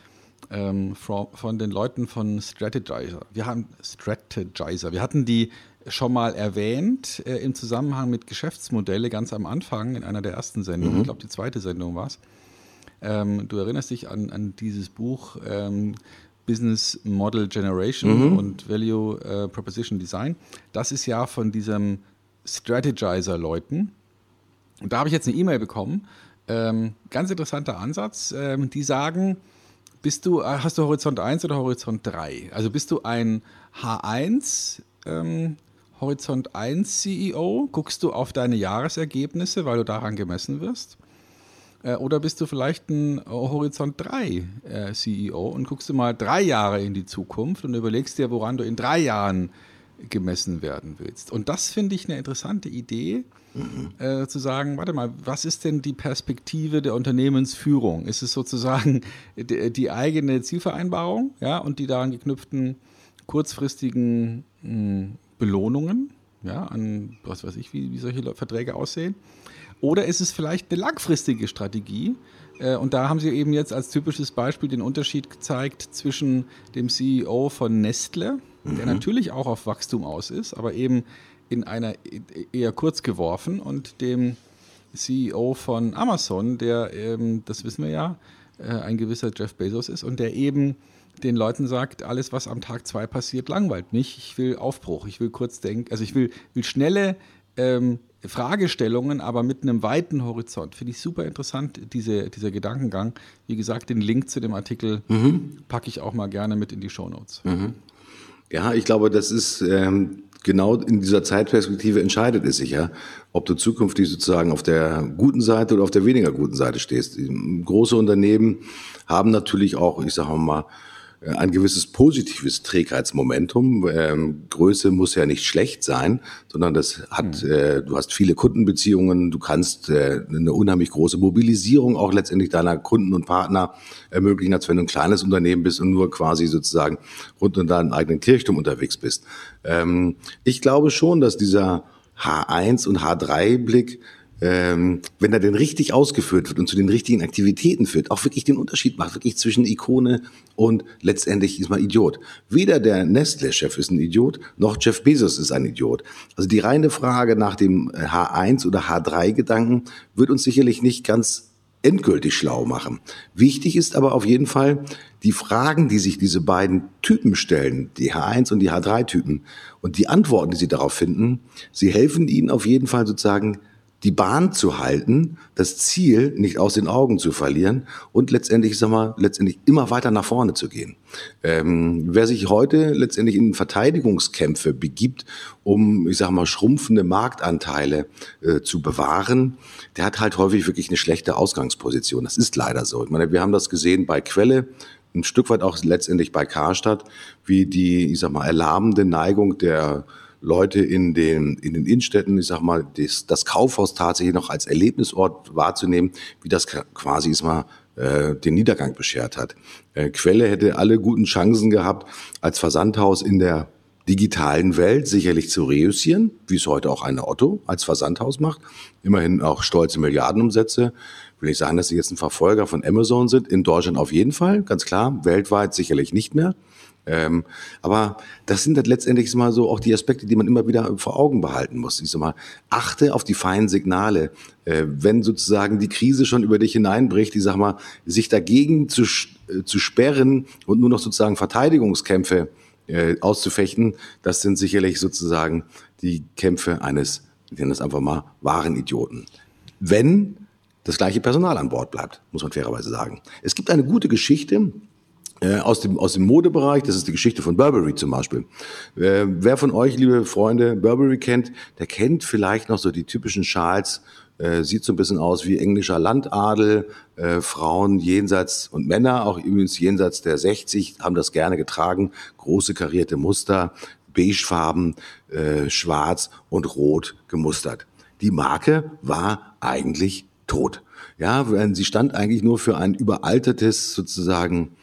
ähm, von, von den Leuten von Strategizer. Wir haben Strategizer. Wir hatten die schon mal erwähnt äh, im Zusammenhang mit Geschäftsmodelle ganz am Anfang in einer der ersten Sendungen. Mhm. Ich glaube, die zweite Sendung war es. Ähm, du erinnerst dich an, an dieses Buch ähm, Business Model Generation mhm. und Value äh, Proposition Design. Das ist ja von diesem Strategizer-Leuten. Und da habe ich jetzt eine E-Mail bekommen Ähm, ganz interessanter Ansatz. Ähm, die sagen, bist du, äh, hast du Horizont 1 oder Horizont 3? Also bist du ein H1 ähm, Horizont 1 CEO? Guckst du auf deine Jahresergebnisse, weil du daran gemessen wirst? Äh, oder bist du vielleicht ein Horizont 3 äh, CEO und guckst du mal drei Jahre in die Zukunft und überlegst dir, woran du in drei Jahren gemessen werden willst. Und das finde ich eine interessante Idee, mhm. äh, zu sagen, warte mal, was ist denn die Perspektive der Unternehmensführung? Ist es sozusagen die, die eigene Zielvereinbarung ja, und die daran geknüpften kurzfristigen mh, hm, Belohnungen, ja, an was weiß ich, wie, wie solche Verträge aussehen? Oder ist es vielleicht eine langfristige Strategie? Äh, und da haben Sie eben jetzt als typisches Beispiel den Unterschied gezeigt zwischen dem CEO von Nestle, mhm. der natürlich auch auf Wachstum aus ist, aber eben in einer eher kurz geworfen, und dem CEO von Amazon, der eben, das wissen wir ja, äh, ein gewisser Jeff Bezos ist und der eben den Leuten sagt, alles, was am Tag zwei passiert, langweilt mich. Ich will Aufbruch, ich will kurz denken, also ich will, will schnelle ähm, Fragestellungen, aber mit einem weiten Horizont. Finde ich super interessant, diese, dieser Gedankengang. Wie gesagt, den Link zu dem Artikel mhm. packe ich auch mal gerne mit in die Shownotes. Mhm. Ja, ich glaube, das ist ähm, genau in dieser Zeitperspektive entscheidet es sich ja, ob du zukünftig sozusagen auf der guten Seite oder auf der weniger guten Seite stehst. Große Unternehmen haben natürlich auch, ich sage mal, ein gewisses positives Trägheitsmomentum. Ähm, Größe muss ja nicht schlecht sein, sondern das hat, mhm. äh, du hast viele Kundenbeziehungen, du kannst äh, eine unheimlich große Mobilisierung auch letztendlich deiner Kunden und Partner ermöglichen, als wenn du ein kleines Unternehmen bist und nur quasi sozusagen rund um deinen eigenen Kirchturm unterwegs bist. Ähm, ich glaube schon, dass dieser H1 und H3-Blick ähm, wenn er denn richtig ausgeführt wird und zu den richtigen Aktivitäten führt, auch wirklich den Unterschied macht, wirklich zwischen Ikone und letztendlich ist man Idiot. Weder der Nestle-Chef ist ein Idiot, noch Jeff Bezos ist ein Idiot. Also die reine Frage nach dem H1 oder H3-Gedanken wird uns sicherlich nicht ganz endgültig schlau machen. Wichtig ist aber auf jeden Fall die Fragen, die sich diese beiden Typen stellen, die H1 und die H3-Typen und die Antworten, die sie darauf finden, sie helfen ihnen auf jeden Fall sozusagen die Bahn zu halten, das Ziel nicht aus den Augen zu verlieren und letztendlich, ich sag mal, letztendlich immer weiter nach vorne zu gehen. Ähm, wer sich heute letztendlich in Verteidigungskämpfe begibt, um, ich sag mal, schrumpfende Marktanteile äh, zu bewahren, der hat halt häufig wirklich eine schlechte Ausgangsposition. Das ist leider so. Ich meine, wir haben das gesehen bei Quelle, ein Stück weit auch letztendlich bei Karstadt, wie die, ich sag mal, erlahmende Neigung der Leute in den, in den Innenstädten, ich sag mal, das, das Kaufhaus tatsächlich noch als Erlebnisort wahrzunehmen, wie das quasi ist mal äh, den Niedergang beschert hat. Äh, Quelle hätte alle guten Chancen gehabt, als Versandhaus in der digitalen Welt sicherlich zu reüssieren, wie es heute auch eine Otto als Versandhaus macht. Immerhin auch stolze Milliardenumsätze. Will ich sagen, dass sie jetzt ein Verfolger von Amazon sind. In Deutschland auf jeden Fall, ganz klar. Weltweit sicherlich nicht mehr. Ähm, aber das sind halt letztendlich mal so auch die Aspekte, die man immer wieder vor Augen behalten muss. Ich sag mal, achte auf die feinen Signale. Äh, wenn sozusagen die Krise schon über dich hineinbricht, ich sag mal, sich dagegen zu, äh, zu sperren und nur noch sozusagen Verteidigungskämpfe äh, auszufechten, das sind sicherlich sozusagen die Kämpfe eines, ich nenne das einfach mal, wahren Idioten. Wenn das gleiche Personal an Bord bleibt, muss man fairerweise sagen. Es gibt eine gute Geschichte, äh, aus dem, aus dem Modebereich, das ist die Geschichte von Burberry zum Beispiel. Äh, wer von euch, liebe Freunde, Burberry kennt, der kennt vielleicht noch so die typischen Schals, äh, sieht so ein bisschen aus wie englischer Landadel, äh, Frauen jenseits und Männer, auch übrigens jenseits der 60, haben das gerne getragen, große karierte Muster, beigefarben, äh, schwarz und rot gemustert. Die Marke war eigentlich tot. Ja, sie stand eigentlich nur für ein überaltertes sozusagen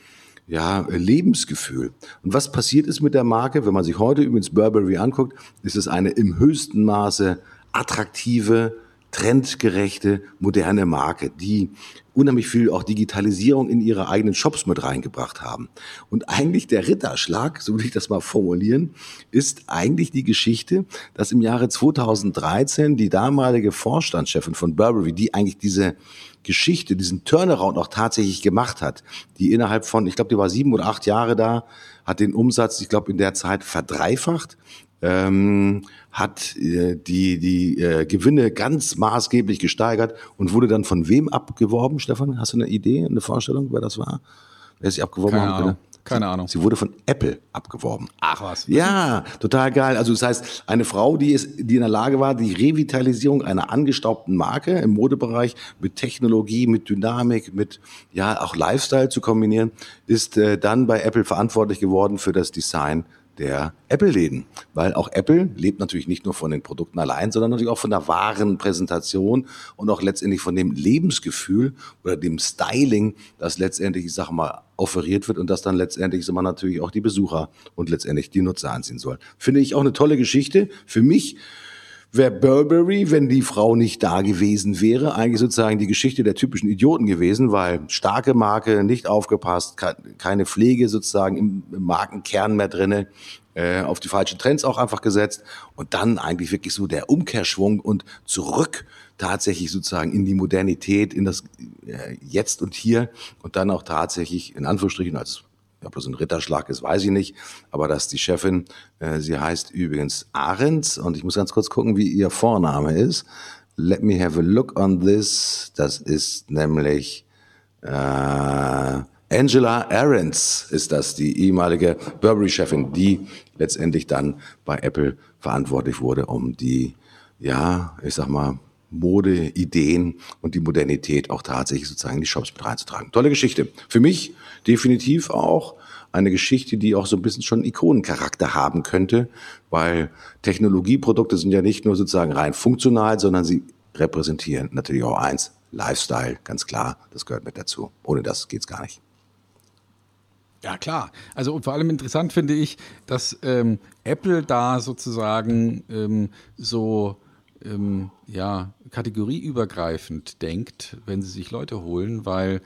ja, Lebensgefühl. Und was passiert ist mit der Marke, wenn man sich heute übrigens Burberry anguckt, ist es eine im höchsten Maße attraktive, trendgerechte, moderne Marke, die unheimlich viel auch Digitalisierung in ihre eigenen Shops mit reingebracht haben. Und eigentlich der Ritterschlag, so will ich das mal formulieren, ist eigentlich die Geschichte, dass im Jahre 2013 die damalige Vorstandschefin von Burberry, die eigentlich diese Geschichte, diesen Turnaround auch tatsächlich gemacht hat, die innerhalb von, ich glaube, die war sieben oder acht Jahre da, hat den Umsatz, ich glaube, in der Zeit verdreifacht ähm, hat äh, die, die äh, Gewinne ganz maßgeblich gesteigert und wurde dann von wem abgeworben, Stefan? Hast du eine Idee, eine Vorstellung, wer das war? Wer sich abgeworben Keine hat? Keine Ahnung. Sie wurde von Apple abgeworben. Ach was. Ja, total geil. Also das heißt, eine Frau, die, ist, die in der Lage war, die Revitalisierung einer angestaubten Marke im Modebereich mit Technologie, mit Dynamik, mit ja auch Lifestyle zu kombinieren, ist äh, dann bei Apple verantwortlich geworden für das Design der Apple-Läden. Weil auch Apple lebt natürlich nicht nur von den Produkten allein, sondern natürlich auch von der wahren Präsentation und auch letztendlich von dem Lebensgefühl oder dem Styling, das letztendlich, ich sage mal, offeriert wird und das dann letztendlich so man natürlich auch die Besucher und letztendlich die Nutzer anziehen soll. Finde ich auch eine tolle Geschichte. Für mich wäre Burberry, wenn die Frau nicht da gewesen wäre, eigentlich sozusagen die Geschichte der typischen Idioten gewesen, weil starke Marke, nicht aufgepasst, keine Pflege sozusagen im Markenkern mehr drinne, äh, auf die falschen Trends auch einfach gesetzt und dann eigentlich wirklich so der Umkehrschwung und zurück tatsächlich sozusagen in die Modernität, in das äh, Jetzt und Hier und dann auch tatsächlich in Anführungsstrichen als ob das ein Ritterschlag ist, weiß ich nicht. Aber dass die Chefin, äh, sie heißt übrigens Ahrens und ich muss ganz kurz gucken, wie ihr Vorname ist. Let me have a look on this. Das ist nämlich äh, Angela Ahrens ist das, die ehemalige Burberry-Chefin, die letztendlich dann bei Apple verantwortlich wurde, um die, ja, ich sag mal, Modeideen und die Modernität auch tatsächlich sozusagen in die Shops mit reinzutragen. Tolle Geschichte. Für mich definitiv auch eine Geschichte, die auch so ein bisschen schon Ikonencharakter haben könnte, weil Technologieprodukte sind ja nicht nur sozusagen rein funktional, sondern sie repräsentieren natürlich auch eins, Lifestyle, ganz klar, das gehört mit dazu. Ohne das geht's gar nicht. Ja, klar. Also und vor allem interessant finde ich, dass ähm, Apple da sozusagen ähm, so ähm, ja, kategorieübergreifend denkt, wenn sie sich Leute holen, weil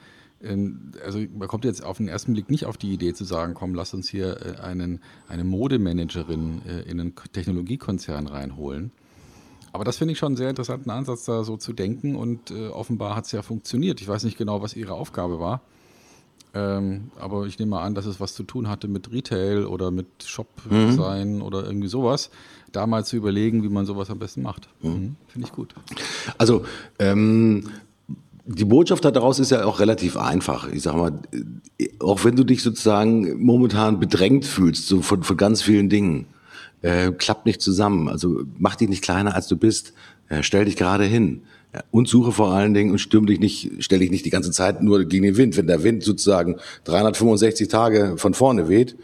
also man kommt jetzt auf den ersten Blick nicht auf die Idee zu sagen, komm, lass uns hier äh, einen, eine Modemanagerin äh, in einen Technologiekonzern reinholen. Aber das finde ich schon einen sehr interessanten Ansatz, da so zu denken und äh, offenbar hat es ja funktioniert. Ich weiß nicht genau, was ihre Aufgabe war. Ähm, aber ich nehme mal an, dass es was zu tun hatte mit Retail oder mit Shop-Design mhm. oder irgendwie sowas. Da mal zu überlegen, wie man sowas am besten macht. Mhm. Mhm. Finde ich gut. Also, ähm, die Botschaft daraus ist ja auch relativ einfach. Ich sag mal, auch wenn du dich sozusagen momentan bedrängt fühlst, so von, von ganz vielen Dingen, äh, klappt nicht zusammen. Also mach dich nicht kleiner als du bist. Äh, stell dich gerade hin. Ja, und suche vor allen Dingen und stürm dich nicht, stell dich nicht die ganze Zeit nur gegen den Wind. Wenn der Wind sozusagen 365 Tage von vorne weht,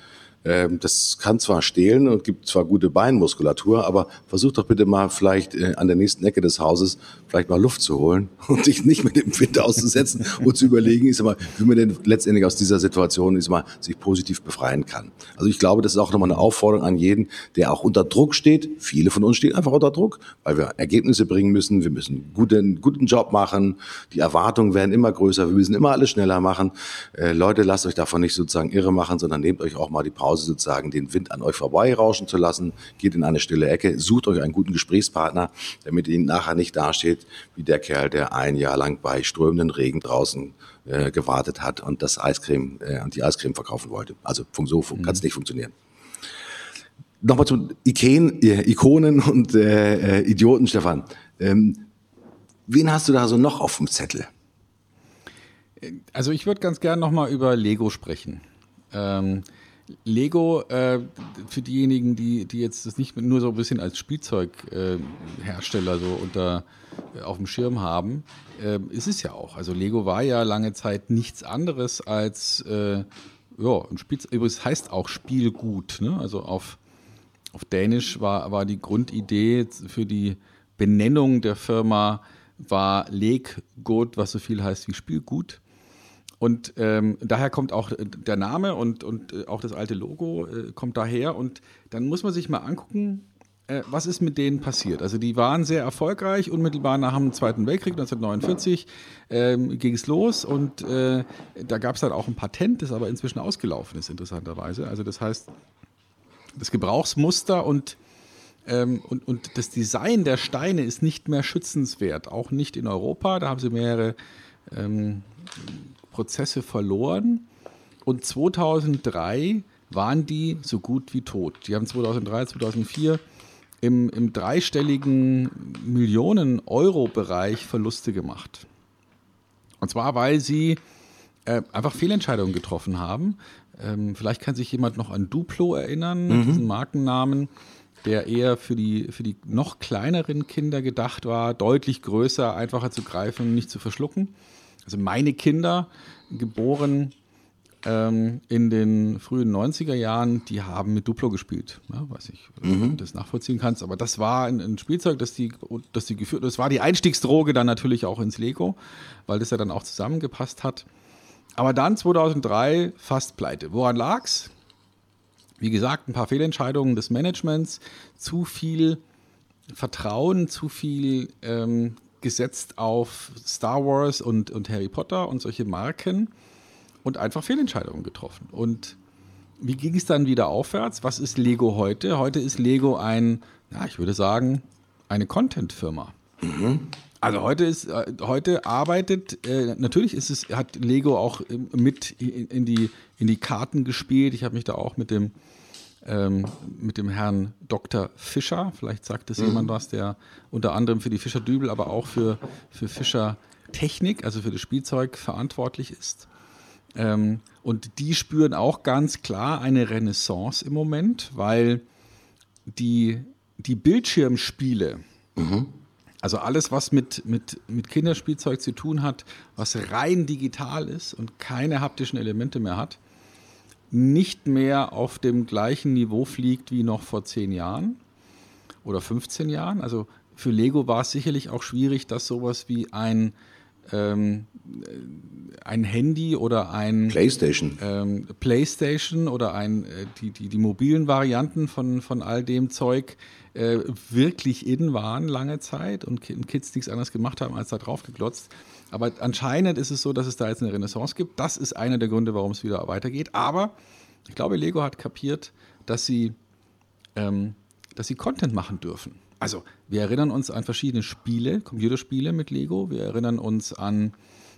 das kann zwar stehlen und gibt zwar gute Beinmuskulatur, aber versuch doch bitte mal vielleicht äh, an der nächsten Ecke des Hauses vielleicht mal Luft zu holen und sich nicht mit dem Wind auszusetzen und zu überlegen, ist mal, wie man denn letztendlich aus dieser Situation ist mal sich positiv befreien kann. Also ich glaube, das ist auch nochmal eine Aufforderung an jeden, der auch unter Druck steht. Viele von uns stehen einfach unter Druck, weil wir Ergebnisse bringen müssen. Wir müssen guten, guten Job machen. Die Erwartungen werden immer größer. Wir müssen immer alles schneller machen. Äh, Leute, lasst euch davon nicht sozusagen irre machen, sondern nehmt euch auch mal die Pause Pause sozusagen den Wind an euch vorbeirauschen zu lassen. Geht in eine stille Ecke, sucht euch einen guten Gesprächspartner, damit ihr nachher nicht dasteht wie der Kerl, der ein Jahr lang bei strömenden Regen draußen äh, gewartet hat und das Eiscreme äh, und die Eiscreme verkaufen wollte. Also so mhm. kann es nicht funktionieren. Nochmal zu Ikonen, äh, Ikonen und äh, äh, Idioten, Stefan. Ähm, wen hast du da so noch auf dem Zettel? Also ich würde ganz gern nochmal über Lego sprechen. Ähm, Lego, äh, für diejenigen, die, die jetzt das nicht nur so ein bisschen als Spielzeughersteller äh, so unter äh, auf dem Schirm haben, äh, ist es ja auch. Also Lego war ja lange Zeit nichts anderes als äh, ja, ein Spielzeug. Übrigens heißt auch Spielgut. Ne? Also auf, auf Dänisch war, war die Grundidee für die Benennung der Firma war Leggut, was so viel heißt wie Spielgut. Und ähm, daher kommt auch der Name und, und äh, auch das alte Logo äh, kommt daher. Und dann muss man sich mal angucken, äh, was ist mit denen passiert. Also die waren sehr erfolgreich, unmittelbar nach dem Zweiten Weltkrieg 1949 ähm, ging es los und äh, da gab es dann auch ein Patent, das aber inzwischen ausgelaufen ist, interessanterweise. Also das heißt, das Gebrauchsmuster und ähm, und, und das Design der Steine ist nicht mehr schützenswert, auch nicht in Europa. Da haben sie mehrere ähm, Prozesse verloren. Und 2003 waren die so gut wie tot. Die haben 2003, 2004 im, im dreistelligen Millionen-Euro-Bereich Verluste gemacht. Und zwar, weil sie äh, einfach Fehlentscheidungen getroffen haben. Ähm, vielleicht kann sich jemand noch an Duplo erinnern, mhm. diesen Markennamen, der eher für die, für die noch kleineren Kinder gedacht war, deutlich größer, einfacher zu greifen, nicht zu verschlucken. Also meine Kinder, geboren ähm, in den frühen 90er Jahren, die haben mit Duplo gespielt. Ja, weiß ich, mhm. ob du das nachvollziehen kannst, aber das war ein, ein, Spielzeug, das die, das die geführt, das war die Einstiegsdroge dann natürlich auch ins Lego, weil das ja dann auch zusammengepasst hat. Aber dann 2003 fast pleite. Woran lag's? Wie gesagt, ein paar Fehlentscheidungen des Managements, zu viel Vertrauen, zu viel ähm, gesetzt auf Star Wars und, und Harry Potter und solche Marken und einfach Fehlentscheidungen getroffen. Und wie ging es dann wieder aufwärts? Was ist Lego heute? Heute ist Lego ein, ja, ich würde sagen, eine Content-Firma. Mhm. Also heute ist, äh, heute arbeitet, äh, natürlich ist es, hat Lego auch mit in die, in die Karten gespielt. Ich habe mich da auch mit dem, ähm, mit dem Herrn Dr. Fischer, vielleicht sagt es mhm. jemand was, der unter anderem für die Fischer Dübel, aber auch für, für Fischer Technik, also für das Spielzeug verantwortlich ist. Ähm, und die spüren auch ganz klar eine Renaissance im Moment, weil die, die Bildschirmspiele, mhm. also alles, was mit, mit, mit Kinderspielzeug zu tun hat, was rein digital ist und keine haptischen Elemente mehr hat, nicht mehr auf dem gleichen Niveau fliegt wie noch vor zehn Jahren oder 15 Jahren. Also für Lego war es sicherlich auch schwierig, dass sowas wie ein ähm, ein Handy oder ein PlayStation, ähm, PlayStation oder ein äh, die, die, die mobilen Varianten von, von all dem Zeug äh, wirklich in waren lange Zeit und Kids nichts anderes gemacht haben, als da drauf geglotzt. Aber anscheinend ist es so, dass es da jetzt eine Renaissance gibt. Das ist einer der Gründe, warum es wieder weitergeht. Aber ich glaube, Lego hat kapiert, dass sie, ähm, dass sie Content machen dürfen. Also, wir erinnern uns an verschiedene Spiele, Computerspiele mit Lego. Wir erinnern uns an,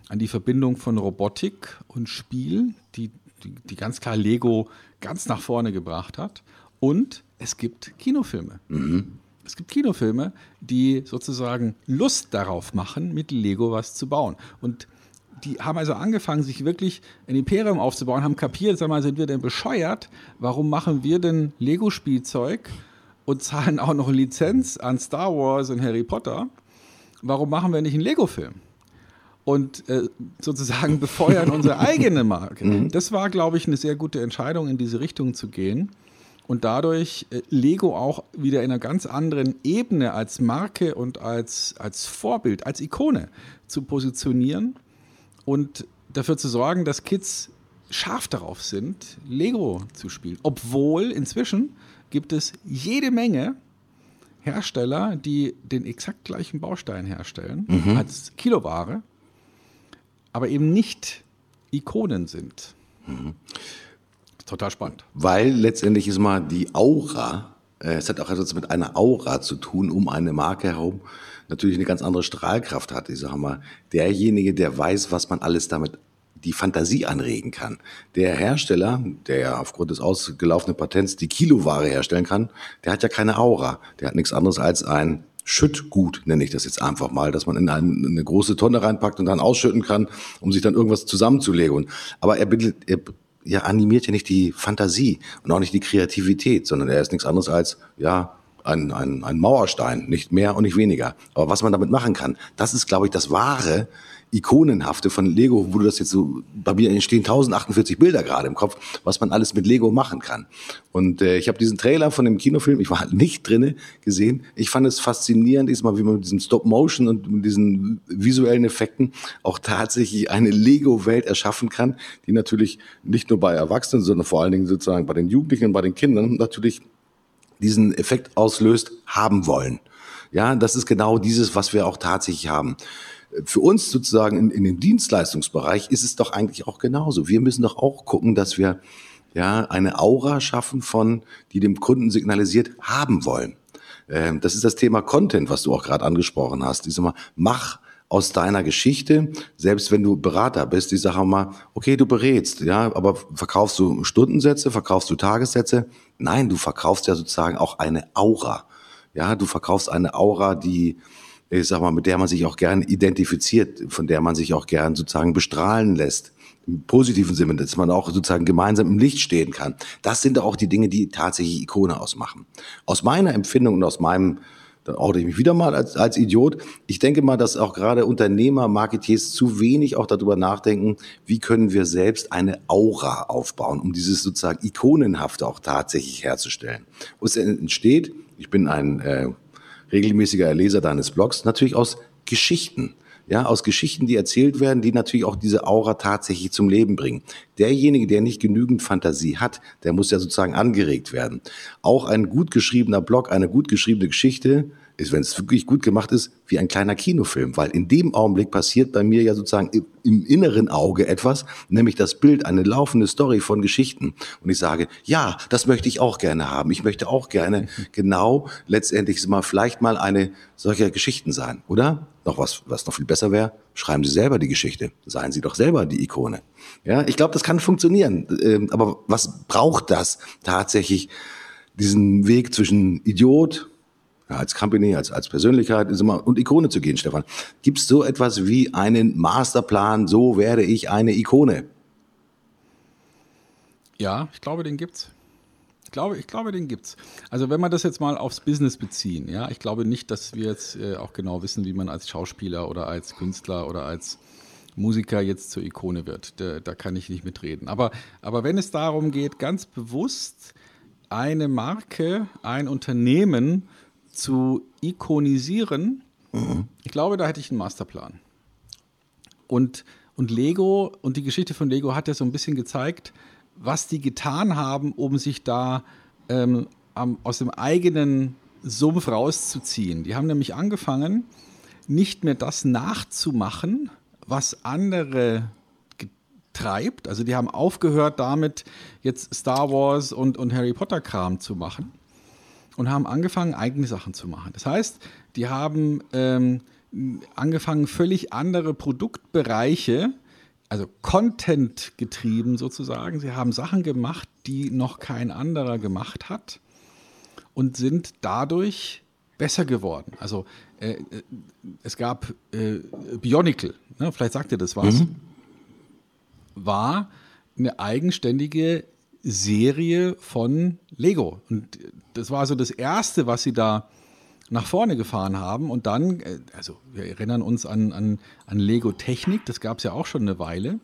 an die Verbindung von Robotik und Spiel, die, die, die ganz klar Lego ganz nach vorne gebracht hat. Und es gibt Kinofilme. Mhm. Es gibt Kinofilme, die sozusagen Lust darauf machen, mit Lego was zu bauen. Und die haben also angefangen, sich wirklich ein Imperium aufzubauen, haben kapiert, sag mal, sind wir denn bescheuert? Warum machen wir denn Lego-Spielzeug? und zahlen auch noch Lizenz an Star Wars und Harry Potter, warum machen wir nicht einen Lego-Film? Und äh, sozusagen befeuern unsere eigene Marke. Mhm. Das war, glaube ich, eine sehr gute Entscheidung, in diese Richtung zu gehen und dadurch äh, Lego auch wieder in einer ganz anderen Ebene als Marke und als, als Vorbild, als Ikone zu positionieren und dafür zu sorgen, dass Kids scharf darauf sind, Lego zu spielen. Obwohl inzwischen gibt es jede Menge Hersteller, die den exakt gleichen Baustein herstellen mhm. als Kiloware, aber eben nicht Ikonen sind. Mhm. Total spannend. Weil letztendlich ist mal die Aura, äh, es hat auch etwas mit einer Aura zu tun, um eine Marke herum, natürlich eine ganz andere Strahlkraft hat. Ich sage mal, derjenige, der weiß, was man alles damit die Fantasie anregen kann. Der Hersteller, der ja aufgrund des ausgelaufenen Patents die Kiloware herstellen kann, der hat ja keine Aura. Der hat nichts anderes als ein Schüttgut, nenne ich das jetzt einfach mal, dass man in eine, große Tonne reinpackt und dann ausschütten kann, um sich dann irgendwas zusammenzulegen. Aber er, er ja, animiert ja nicht die Fantasie und auch nicht die Kreativität, sondern er ist nichts anderes als, ja, ein, ein, ein Mauerstein, nicht mehr und nicht weniger. Aber was man damit machen kann, das ist, glaube ich, das wahre Ikonenhafte von Lego, wo du das jetzt so, bei mir entstehen 1048 Bilder gerade im Kopf, was man alles mit Lego machen kann. Und äh, ich habe diesen Trailer von dem Kinofilm, ich war halt nicht drinne, gesehen. Ich fand es faszinierend, diesmal, wie man mit diesem Stop-Motion und mit diesen visuellen Effekten auch tatsächlich eine Lego-Welt erschaffen kann, die natürlich nicht nur bei Erwachsenen, sondern vor allen Dingen sozusagen bei den Jugendlichen bei den Kindern natürlich diesen Effekt auslöst, haben wollen. Ja, das ist genau dieses, was wir auch tatsächlich haben für uns sozusagen in, in dem Dienstleistungsbereich ist es doch eigentlich auch genauso. Wir müssen doch auch gucken, dass wir ja eine Aura schaffen von, die dem Kunden signalisiert, haben wollen. Ähm, das ist das Thema Content, was du auch gerade angesprochen hast. Ich sag mal, mach aus deiner Geschichte, selbst wenn du Berater bist, ich sage mal, okay, du berätst, ja, aber verkaufst du Stundensätze, verkaufst du Tagessätze? Nein, du verkaufst ja sozusagen auch eine Aura. Ja, du verkaufst eine Aura, die, ich sag mal, mit der man sich auch gern identifiziert, von der man sich auch gern sozusagen bestrahlen lässt. Im positiven Sinne, dass man auch sozusagen gemeinsam im Licht stehen kann. Das sind auch die Dinge, die tatsächlich Ikone ausmachen. Aus meiner Empfindung und aus meinem dann oute ich mich wieder mal als, als Idiot. Ich denke mal, dass auch gerade Unternehmer, Marketeers zu wenig auch darüber nachdenken, wie können wir selbst eine Aura aufbauen, um dieses sozusagen Ikonenhafte auch tatsächlich herzustellen. Und es entsteht, ich bin ein äh, regelmäßiger Leser deines Blogs, natürlich aus Geschichten ja, aus Geschichten, die erzählt werden, die natürlich auch diese Aura tatsächlich zum Leben bringen. Derjenige, der nicht genügend Fantasie hat, der muss ja sozusagen angeregt werden. Auch ein gut geschriebener Blog, eine gut geschriebene Geschichte ist, wenn es wirklich gut gemacht ist, wie ein kleiner Kinofilm, weil in dem Augenblick passiert bei mir ja sozusagen im inneren Auge etwas, nämlich das Bild, eine laufende Story von Geschichten. Und ich sage, ja, das möchte ich auch gerne haben. Ich möchte auch gerne genau letztendlich mal vielleicht mal eine solcher Geschichten sein, oder? Noch was, was noch viel besser wäre, schreiben Sie selber die Geschichte. Seien Sie doch selber die Ikone. Ja, ich glaube, das kann funktionieren. Ähm, aber was braucht das tatsächlich? Diesen Weg zwischen Idiot, ja, als Company, als, als Persönlichkeit ist immer, und Ikone zu gehen, Stefan. Gibt es so etwas wie einen Masterplan, so werde ich eine Ikone? Ja, ich glaube, den gibt's. Ich glaube, ich glaube, den gibt's. Also wenn wir das jetzt mal aufs Business beziehen, ja, ich glaube nicht, dass wir jetzt äh, auch genau wissen, wie man als Schauspieler oder als Künstler oder als Musiker jetzt zur Ikone wird. Da, da kann ich nicht mitreden. Aber, aber wenn es darum geht, ganz bewusst eine Marke, ein Unternehmen zu ikonisieren, mhm. ich glaube, da hätte ich einen Masterplan. Und, und Lego und die Geschichte von Lego hat ja so ein bisschen gezeigt, was die getan haben, um sich da ähm, aus dem eigenen Sumpf rauszuziehen. Die haben nämlich angefangen, nicht mehr das nachzumachen, was andere treibt. Also die haben aufgehört damit, jetzt Star Wars und, und Harry Potter Kram zu machen, und haben angefangen, eigene Sachen zu machen. Das heißt, die haben ähm, angefangen, völlig andere Produktbereiche, also Content getrieben sozusagen. Sie haben Sachen gemacht, die noch kein anderer gemacht hat und sind dadurch besser geworden. Also äh, äh es gab äh, Bionicle, ne? vielleicht sagt ihr das was, mhm. war eine eigenständige Serie von Lego. Und das war so das Erste, was sie da nach vorne gefahren haben. Und dann, äh, also wir erinnern uns an, an, an Lego Technik, das gab es ja auch schon eine Weile.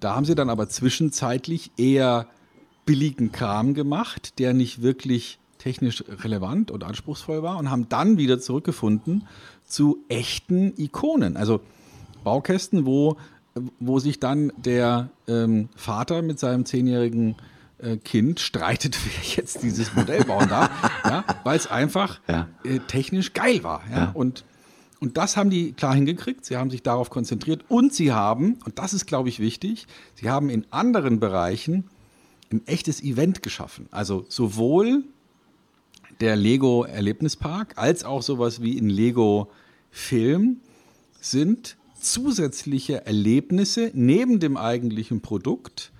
Da haben sie dann aber zwischenzeitlich eher billigen Kram gemacht, der nicht wirklich technisch relevant und anspruchsvoll war und haben dann wieder zurückgefunden zu echten Ikonen. Also Baukästen, wo, wo sich dann der ähm, Vater mit seinem zehnjährigen äh, Kind streitet, wer jetzt dieses Modell bauen darf, ja, weil es einfach ja. äh, technisch geil war. Ja? Und, und das haben die klar hingekriegt. Sie haben sich darauf konzentriert und sie haben, und das ist, glaube ich, wichtig, sie haben in anderen Bereichen ein echtes Event geschaffen. Also sowohl der Lego Erlebnispark als auch sowas wie ein Lego Film sind zusätzliche Erlebnisse neben dem eigentlichen Produkt,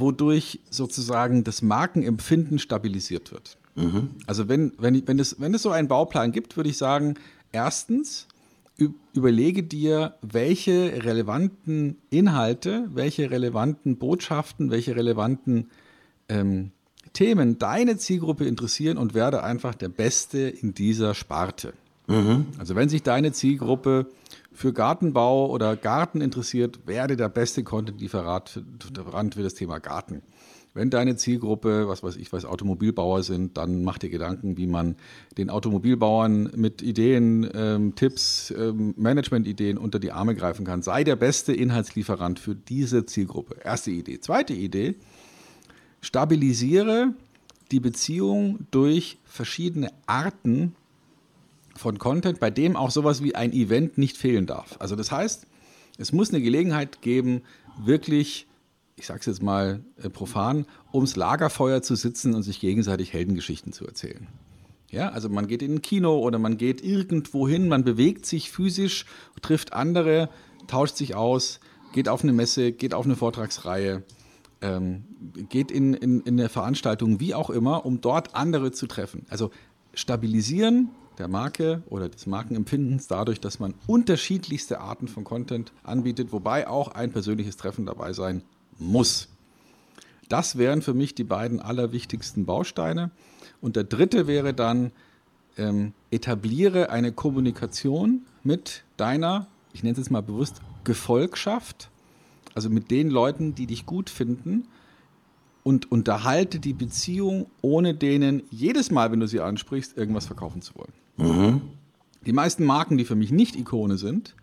wodurch sozusagen das Markenempfinden stabilisiert wird. Mhm. Also wenn, wenn, wenn, es, wenn es so einen Bauplan gibt, würde ich sagen, erstens, überlege dir, welche relevanten Inhalte, welche relevanten Botschaften, welche relevanten ähm, Themen deine Zielgruppe interessieren und werde einfach der Beste in dieser Sparte. Mhm. Also wenn sich deine Zielgruppe für Gartenbau oder Garten interessiert, werde der beste Content-Lieferant für das Thema Garten. Wenn deine Zielgruppe, was weiß ich, was Automobilbauer sind, dann mach dir Gedanken, wie man den Automobilbauern mit Ideen, ähm, Tipps, ähm, Management-Ideen unter die Arme greifen kann. Sei der beste Inhaltslieferant für diese Zielgruppe. Erste Idee. Zweite Idee, stabilisiere die Beziehung durch verschiedene Arten von Content, bei dem auch sowas wie ein Event nicht fehlen darf. Also das heißt, es muss eine Gelegenheit geben, wirklich, ich sage es jetzt mal äh, profan, ums Lagerfeuer zu sitzen und sich gegenseitig Heldengeschichten zu erzählen. Ja, also man geht in ein Kino oder man geht irgendwo hin, man bewegt sich physisch, trifft andere, tauscht sich aus, geht auf eine Messe, geht auf eine Vortragsreihe, ähm, geht in, in, in eine Veranstaltung, wie auch immer, um dort andere zu treffen. Also stabilisieren der Marke oder des Markenempfindens dadurch, dass man unterschiedlichste Arten von Content anbietet, wobei auch ein persönliches Treffen dabei sein muss. Das wären für mich die beiden allerwichtigsten Bausteine. Und der dritte wäre dann, ähm, etabliere eine Kommunikation mit deiner, ich nenne es jetzt mal bewusst, Gefolgschaft, also mit den Leuten, die dich gut finden und unterhalte die Beziehung, ohne denen jedes Mal, wenn du sie ansprichst, irgendwas verkaufen zu wollen. Mhm. Die meisten Marken, die für mich nicht Ikone sind,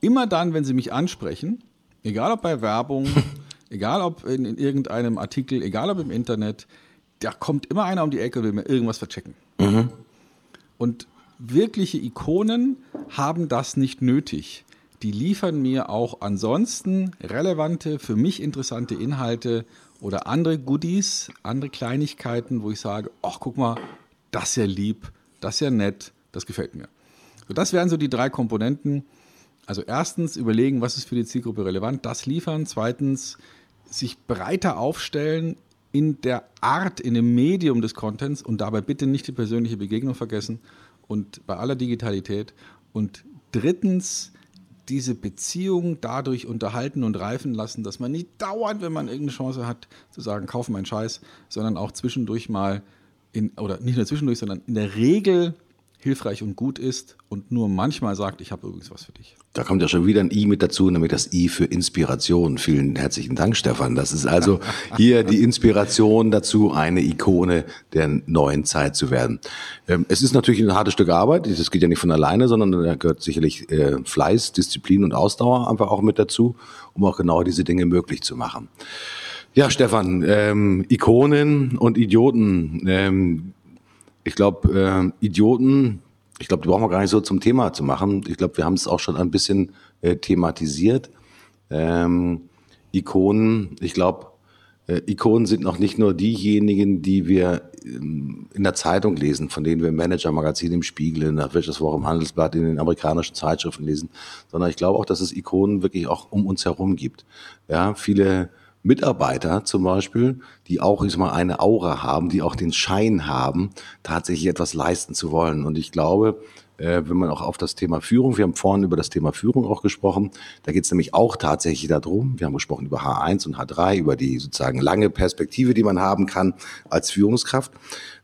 immer dann, wenn sie mich ansprechen, egal ob bei Werbung, egal ob in, in, irgendeinem Artikel, egal ob im Internet, da kommt immer einer um die Ecke und will mir irgendwas verchecken. Mhm. Und wirkliche Ikonen haben das nicht nötig. Die liefern mir auch ansonsten relevante, für mich interessante Inhalte oder andere Goodies, andere Kleinigkeiten, wo ich sage, ach guck mal, das ist ja lieb, das ist ja nett, das gefällt mir. So, das wären so die drei Komponenten. Also erstens überlegen, was ist für die Zielgruppe relevant, das liefern. Zweitens sich breiter aufstellen in der Art, in dem Medium des Contents und dabei bitte nicht die persönliche Begegnung vergessen und bei aller Digitalität. Und drittens diese Beziehung dadurch unterhalten und reifen lassen, dass man nicht dauernd, wenn man irgendeine Chance hat, zu sagen, kauf meinen Scheiß, sondern auch zwischendurch mal in, oder nicht nur zwischendurch, sondern in der Regel hilfreich und gut ist und nur manchmal sagt, ich habe übrigens was für dich. Da kommt ja schon wieder ein I mit dazu, nämlich das I für Inspiration. Vielen herzlichen Dank, Stefan. Das ist also hier die Inspiration dazu, eine Ikone der neuen Zeit zu werden. Ähm, es ist natürlich ein hartes Stück Arbeit. Das geht ja nicht von alleine, sondern da gehört sicherlich äh, Fleiß, Disziplin und Ausdauer einfach auch mit dazu, um auch genau diese Dinge möglich zu machen. Ja, Stefan, ähm, Ikonen und Idioten. Ähm, ich glaube, äh, Idioten, ich glaube, die brauchen wir gar nicht so zum Thema zu machen. Ich glaube, wir haben es auch schon ein bisschen äh, thematisiert. Ähm, Ikonen, ich glaube, äh, Ikonen sind noch nicht nur diejenigen, die wir ähm, in der Zeitung lesen, von denen wir im Manager-Magazin, im Spiegel, in der Wirtschaftswoche, im Handelsblatt, in den amerikanischen Zeitschriften lesen, sondern ich glaube auch, dass es Ikonen wirklich auch um uns herum gibt. Ja, viele Mitarbeiter zum Beispiel, die auch ich sag mal, eine Aura haben, die auch den Schein haben, tatsächlich etwas leisten zu wollen. Und ich glaube, äh, wenn man auch auf das Thema Führung, wir haben vorhin über das Thema Führung auch gesprochen, da geht es nämlich auch tatsächlich darum, wir haben gesprochen über H1 und H3, über die sozusagen lange Perspektive, die man haben kann als Führungskraft.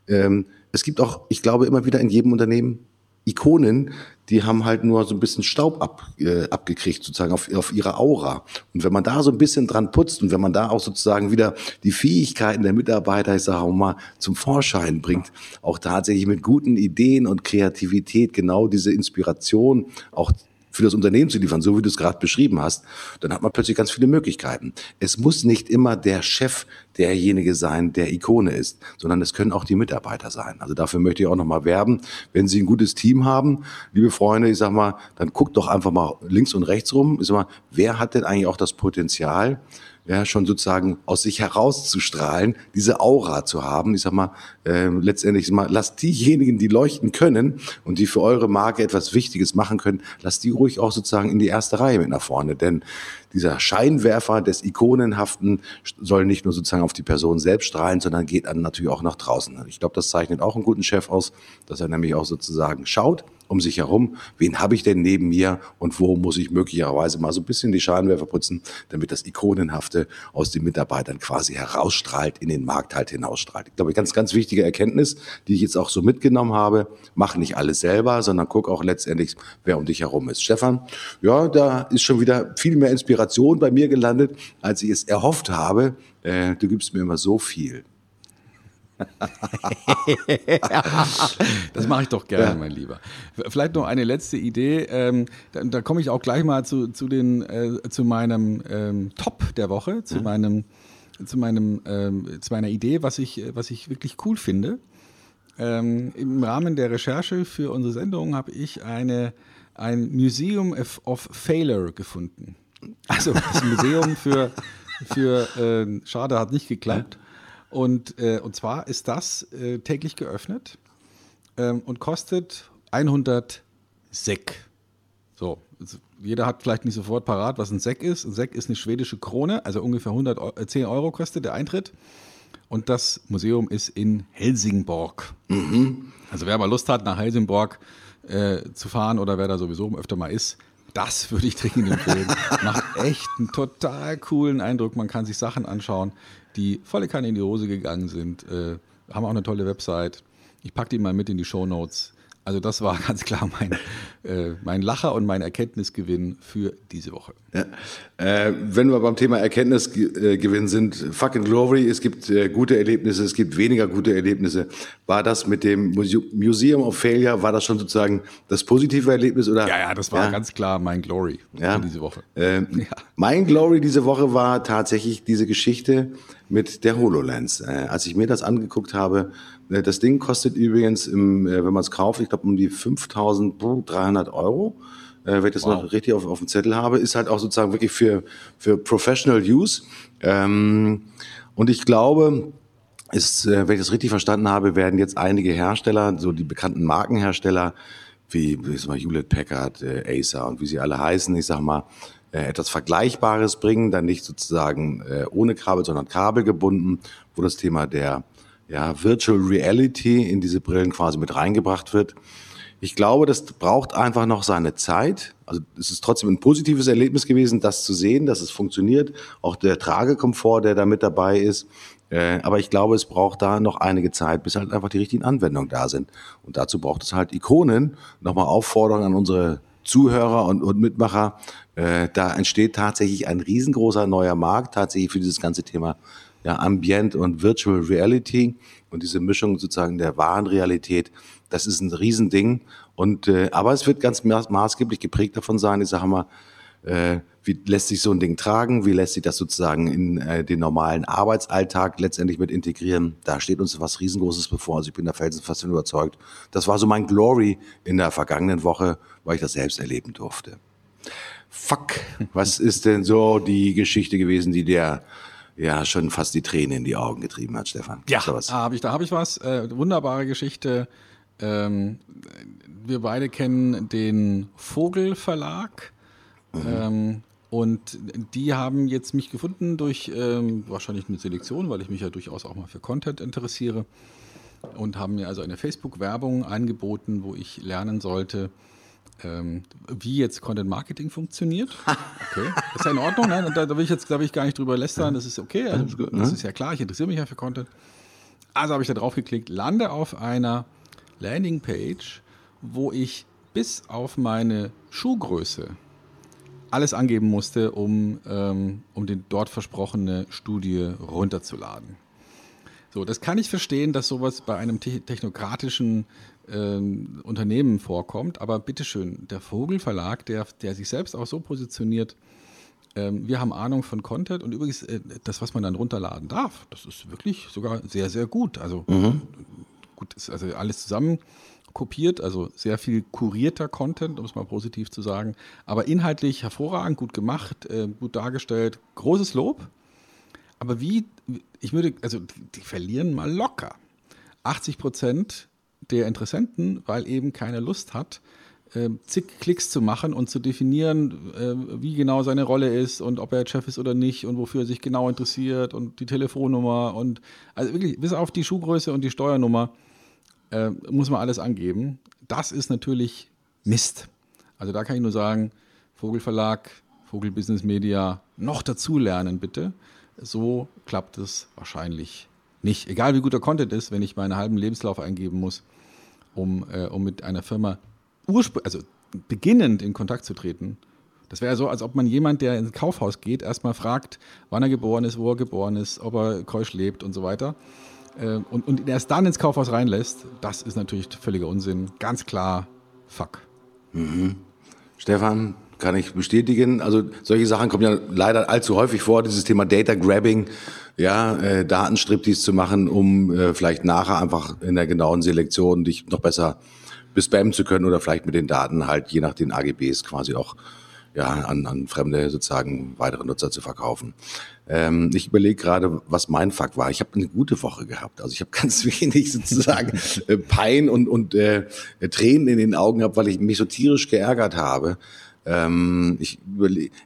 Ähm, es gibt auch, ich glaube, immer wieder in jedem Unternehmen Ikonen, die haben halt nur so ein bisschen Staub ab, äh, abgekriegt, sozusagen auf, auf ihre Aura. Und wenn man da so ein bisschen dran putzt und wenn man da auch sozusagen wieder die Fähigkeiten der Mitarbeiter, ich sage mal, zum Vorschein bringt, auch tatsächlich mit guten Ideen und Kreativität genau diese Inspiration auch für das Unternehmen zu liefern, so wie du es gerade beschrieben hast, dann hat man plötzlich ganz viele Möglichkeiten. Es muss nicht immer der Chef derjenige sein, der Ikone ist, sondern es können auch die Mitarbeiter sein. Also dafür möchte ich auch nochmal werben. Wenn Sie ein gutes Team haben, liebe Freunde, ich sag mal, dann guckt doch einfach mal links und rechts rum. Ich sag mal, wer hat denn eigentlich auch das Potenzial, ja, schon sozusagen aus sich herauszustrahlen, diese Aura zu haben. Ich sag mal, äh, letztendlich mal, lasst diejenigen, die leuchten können und die für eure Marke etwas Wichtiges machen können, lasst die ruhig auch sozusagen in die erste Reihe mit nach vorne. Denn dieser Scheinwerfer des Ikonenhaften soll nicht nur sozusagen auf die Person selbst strahlen, sondern geht dann natürlich auch nach draußen. Ich glaube, das zeichnet auch einen guten Chef aus, dass er nämlich auch sozusagen schaut, um sich herum, wen habe ich denn neben mir und wo muss ich möglicherweise mal so ein bisschen die Scheinwerfer putzen, damit das Ikonenhafte aus den Mitarbeitern quasi herausstrahlt, in den Markt halt hinausstrahlt. Ich glaube, ganz, ganz wichtige Erkenntnis, die ich jetzt auch so mitgenommen habe, mach nicht alles selber, sondern guck auch letztendlich, wer um dich herum ist. Stefan, ja, da ist schon wieder viel mehr Inspiration bei mir gelandet, als ich es erhofft habe. Äh, du gibst mir immer so viel. das mache ich doch gerne, ja. mein Lieber. Vielleicht noch eine letzte Idee. Ähm, da, da komme ich auch gleich mal zu, zu, den, äh, zu meinem ähm, Top der Woche, zu, ja. meinem, zu, meinem, ähm, zu meiner Idee, was ich, was ich wirklich cool finde. Ähm, Im Rahmen der Recherche für unsere Sendung habe ich eine, ein Museum of, of Failure gefunden. Also das Museum für, für äh, Schade hat nicht geklappt. Und, äh, und zwar ist das äh, täglich geöffnet. ähm, und kostet 100 Sek. So, also jeder hat vielleicht nicht sofort parat, was ein Sek ist. Ein Sek ist eine schwedische Krone, also ungefähr 110 äh, Euro kostet der Eintritt. Und das Museum ist in Helsingborg. Mhm. Also wer mal Lust hat, nach Helsingborg äh, zu fahren oder wer da sowieso öfter mal ist, das würde ich dringend empfehlen. Macht echt einen total coolen Eindruck. Man kann sich Sachen anschauen, die volle Kanne in die Hose gegangen sind. Äh, haben auch eine tolle Website. Ich packe die mal mit in die Show Notes. Also das war ganz klar mein, äh, mein Lacher und mein Erkenntnisgewinn für diese Woche. Ja. Äh, wenn wir beim Thema Erkenntnisgewinn sind, fucking glory, es gibt äh, gute Erlebnisse, es gibt weniger gute Erlebnisse. War das mit dem Museum of Failure, war das schon sozusagen das positive Erlebnis? Oder? Ja, ja, das war ja. ganz klar mein Glory ja. diese Woche. Ähm, ja. Mein Glory diese Woche war tatsächlich diese Geschichte mit der HoloLens. Äh, als ich mir das angeguckt habe, äh, das Ding kostet übrigens, im, äh, wenn man es kauft, ich glaube um die 5.300 Euro. Äh, wenn ich das wow. noch richtig auf, auf dem Zettel habe, ist halt auch sozusagen wirklich für, für Professional Use. Ähm, und ich glaube, ist, äh, wenn ich das richtig verstanden habe, werden jetzt einige Hersteller, so die bekannten Markenhersteller, wie, wie mal, Hewlett Packard, äh, Acer und wie sie alle heißen, ich sag mal, äh, etwas Vergleichbares bringen, dann nicht sozusagen äh, ohne Kabel, sondern kabelgebunden, wo das Thema der ja, Virtual Reality in diese Brillen quasi mit reingebracht wird. Ich glaube, das braucht einfach noch seine Zeit. Also es ist trotzdem ein positives Erlebnis gewesen, das zu sehen, dass es funktioniert. Auch der Tragekomfort, der da mit dabei ist. Äh, aber ich glaube, es braucht da noch einige Zeit, bis halt einfach die richtigen Anwendungen da sind. Und dazu braucht es halt Ikonen. Nochmal Aufforderung an unsere Zuhörer und, und Mitmacher. Äh, da entsteht tatsächlich ein riesengroßer neuer Markt tatsächlich für dieses ganze Thema ja, Ambient und Virtual Reality und diese Mischung sozusagen der wahren Realität, das ist ein Riesending. Und äh, aber es wird ganz maßgeblich geprägt davon sein, ich sage mal, äh, wie lässt sich so ein Ding tragen, wie lässt sich das sozusagen in äh, den normalen Arbeitsalltag letztendlich mit integrieren. Da steht uns was Riesengroßes bevor. Also ich bin da felsenfest überzeugt. Das war so mein Glory in der vergangenen Woche, weil ich das selbst erleben durfte. Fuck, was ist denn so die Geschichte gewesen, die der ja schon fast die Tränen in die Augen getrieben hat, Stefan. Ja, da habe ich, da habe ich was. Äh, wunderbare Geschichte. Ähm, wir beide kennen den Vogel Verlag. Mhm. Ähm, und die haben jetzt mich gefunden durch ähm, wahrscheinlich eine Selektion, weil ich mich ja durchaus auch mal für Content interessiere. Und haben mir also eine Facebook-Werbung angeboten, wo ich lernen sollte, ähm, wie jetzt Content Marketing funktioniert. Okay, ist ja in Ordnung. Ne? Da, da, will ich jetzt, will ich gar nicht drüber lästern. Das ist okay. Also, das ist ja klar. Ich interessiere mich ja für Content. Also habe ich da drauf geklickt, lande auf einer Landingpage, wo ich bis auf meine Schuhgröße alles angeben musste, um, ähm, um die dort versprochene Studie runterzuladen. So, das kann ich verstehen, dass sowas bei einem technokratischen ähm, Unternehmen vorkommt. Aber bitteschön, der Vogelverlag, der, der sich selbst auch so positioniert, ähm, wir haben Ahnung von Content und übrigens äh, das, was man dann runterladen darf, das ist wirklich sogar sehr, sehr gut. Also mhm. gut, ist also alles zusammen kopiert, also sehr viel kurierter Content, um es mal positiv zu sagen, aber inhaltlich hervorragend, gut gemacht, äh, gut dargestellt, großes Lob. Aber wie, ich würde, also die, die verlieren mal locker. 80 Prozent der Interessenten, weil eben keine Lust hat, äh, zig Klicks zu machen und zu definieren, äh, wie genau seine Rolle ist und ob er Chef ist oder nicht und wofür er sich genau interessiert und die Telefonnummer und also wirklich bis auf die Schuhgröße und die Steuernummer äh, muss man alles angeben. Das ist natürlich Mist. Also da kann ich nur sagen, Vogelverlag, Vogel Business Media, noch dazu lernen bitte. So klappt es wahrscheinlich nicht. Egal wie gut der Content ist, wenn ich meinen halben Lebenslauf eingeben muss, um, äh, um mit einer Firma also beginnend in Kontakt zu treten. Das wäre ja so, als ob man jemand, der ins Kaufhaus geht, erstmal fragt, wann er geboren ist, wo er geboren ist, ob er keusch lebt und so weiter. Äh, und, und ihn erst dann ins Kaufhaus reinlässt. Das ist natürlich völliger Unsinn. Ganz klar, fuck. Mhm. Stefan, kann ich bestätigen. Also solche Sachen kommen ja leider allzu häufig vor, dieses Thema Data Grabbing, ja, äh, Datenstriptease zu machen, um äh, vielleicht nachher einfach in der genauen Selektion dich noch besser bespammen zu können oder vielleicht mit den Daten halt je nach den AGBs quasi auch ja, an, an fremde sozusagen weitere Nutzer zu verkaufen. Ähm, ich überlege gerade, was mein Fakt war. Ich habe eine gute Woche gehabt. Also ich habe ganz wenig sozusagen äh, Pein und, und äh, Tränen in den Augen gehabt, weil ich mich so tierisch geärgert habe. Ähm, ich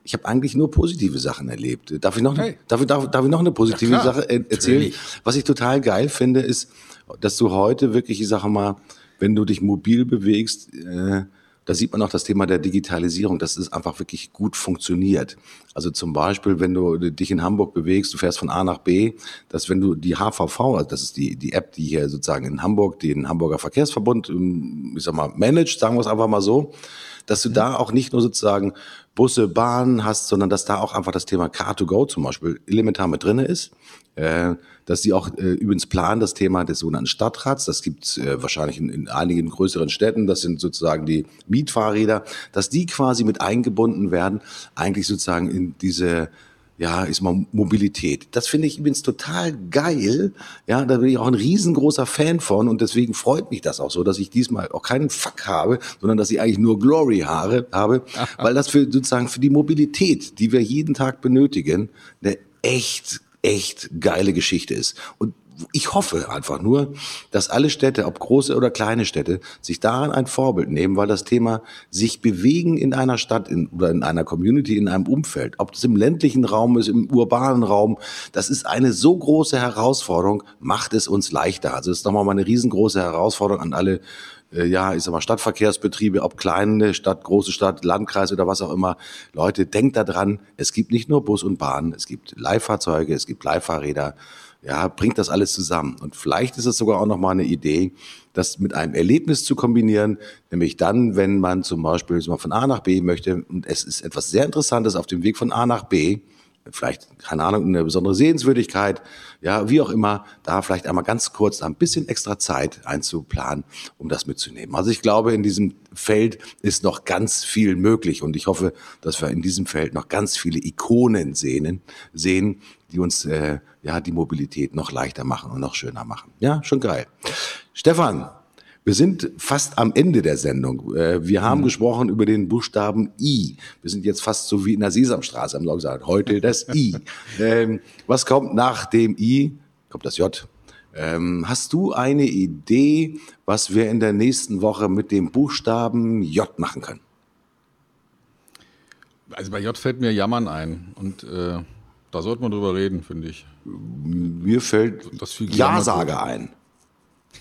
ich habe eigentlich nur positive Sachen erlebt. Darf ich noch, hey. darf, darf, darf ich noch eine positive ja, Sache erzählen? Natürlich. Was ich total geil finde, ist, dass du heute wirklich, ich sage mal, wenn du dich mobil bewegst, äh, da sieht man auch das Thema der Digitalisierung, dass es einfach wirklich gut funktioniert. Also zum Beispiel, wenn du dich in Hamburg bewegst, du fährst von A nach B, dass wenn du die HVV, also das ist die, die App, die hier sozusagen in Hamburg, den Hamburger Verkehrsverbund, ähm, ich sag mal, managt, sagen wir es einfach mal so, dass du da auch nicht nur sozusagen Busse, Bahnen hast, sondern dass da auch einfach das Thema Car2Go zum Beispiel elementar mit drinne ist. Äh, dass sie auch äh, übrigens planen das Thema des sogenannten Stadtrats. Das gibt's äh, wahrscheinlich in, in einigen größeren Städten. Das sind sozusagen die Mietfahrräder, dass die quasi mit eingebunden werden, eigentlich sozusagen in diese ja, ist mal Mobilität. Das finde ich übrigens total geil. Ja, da bin ich auch ein riesengroßer Fan von und deswegen freut mich das auch so, dass ich diesmal auch keinen Fuck habe, sondern dass ich eigentlich nur Glory habe, habe weil das für sozusagen für die Mobilität, die wir jeden Tag benötigen, eine echt echt geile Geschichte ist. Und ich hoffe einfach nur, dass alle Städte, ob große oder kleine Städte, sich daran ein Vorbild nehmen, weil das Thema sich bewegen in einer Stadt in, oder in einer Community, in einem Umfeld, ob das im ländlichen Raum ist, im urbanen Raum, das ist eine so große Herausforderung, macht es uns leichter. Also das ist nochmal eine riesengroße Herausforderung an alle ja, ich sag mal, Stadtverkehrsbetriebe, ob kleine Stadt, große Stadt, Landkreis oder was auch immer. Leute, denkt da dran, es gibt nicht nur Bus und Bahn, es gibt Leihfahrzeuge, es gibt Leihfahrräder ja, bringt das alles zusammen. Und vielleicht ist es sogar auch nochmal eine Idee, das mit einem Erlebnis zu kombinieren, nämlich dann, wenn man zum Beispiel von A nach B möchte und es ist etwas sehr Interessantes auf dem Weg von A nach B, vielleicht, keine Ahnung, eine besondere Sehenswürdigkeit, ja, wie auch immer, da vielleicht einmal ganz kurz ein bisschen extra Zeit einzuplanen, um das mitzunehmen. Also ich glaube, in diesem Feld ist noch ganz viel möglich und ich hoffe, dass wir in diesem Feld noch ganz viele Ikonen sehen, sehen die uns äh, ja die Mobilität noch leichter machen und noch schöner machen. Ja, schon geil. Stefan, wir sind fast am Ende der Sendung. Äh, wir haben mhm. gesprochen über den Buchstaben I. Wir sind jetzt fast so wie in der Sesamstraße, haben wir gesagt. Heute das I. Ähm, was kommt nach dem I? Kommt das J. Ähm, hast du eine Idee, was wir in der nächsten Woche mit dem Buchstaben J machen können? Also bei J fällt mir Jammern ein und äh, da sollte man drüber reden, finde ich. Mir fällt das Ja-Sage ein.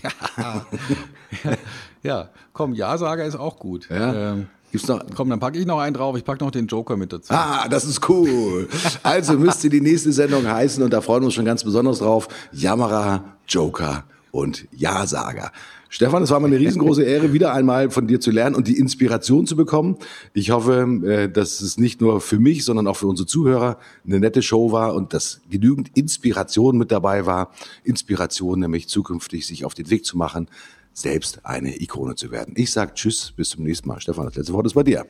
ja, komm, Ja-Sager ist auch gut. Ja. Ähm, Gibt's noch? Komm, dann packe ich noch einen drauf. Ich packe noch den Joker mit dazu. Ah, das ist cool. Also müsste die nächste Sendung heißen und da freuen wir uns schon ganz besonders drauf. Jammerer, Joker und Ja-Sager. Stefan, es war mir eine riesengroße Ehre, wieder einmal von dir zu lernen und die Inspiration zu bekommen. Ich hoffe, äh, dass es nicht nur für mich, sondern auch für unsere Zuhörer eine nette Show war und dass genügend Inspiration mit dabei war. Inspiration, nämlich zukünftig sich auf den Weg zu machen, selbst eine Ikone zu werden. Ich sage Tschüss, bis zum nächsten Mal. Stefan, das letzte Wort ist bei dir.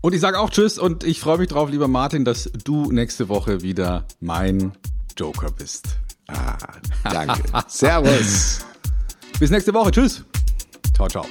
Und ich sage auch Tschüss und ich freue mich drauf, lieber Martin, dass du nächste Woche wieder mein Joker bist. Ah, danke. Servus. Bis nächste Woche. Tschüss. Ciao, ciao.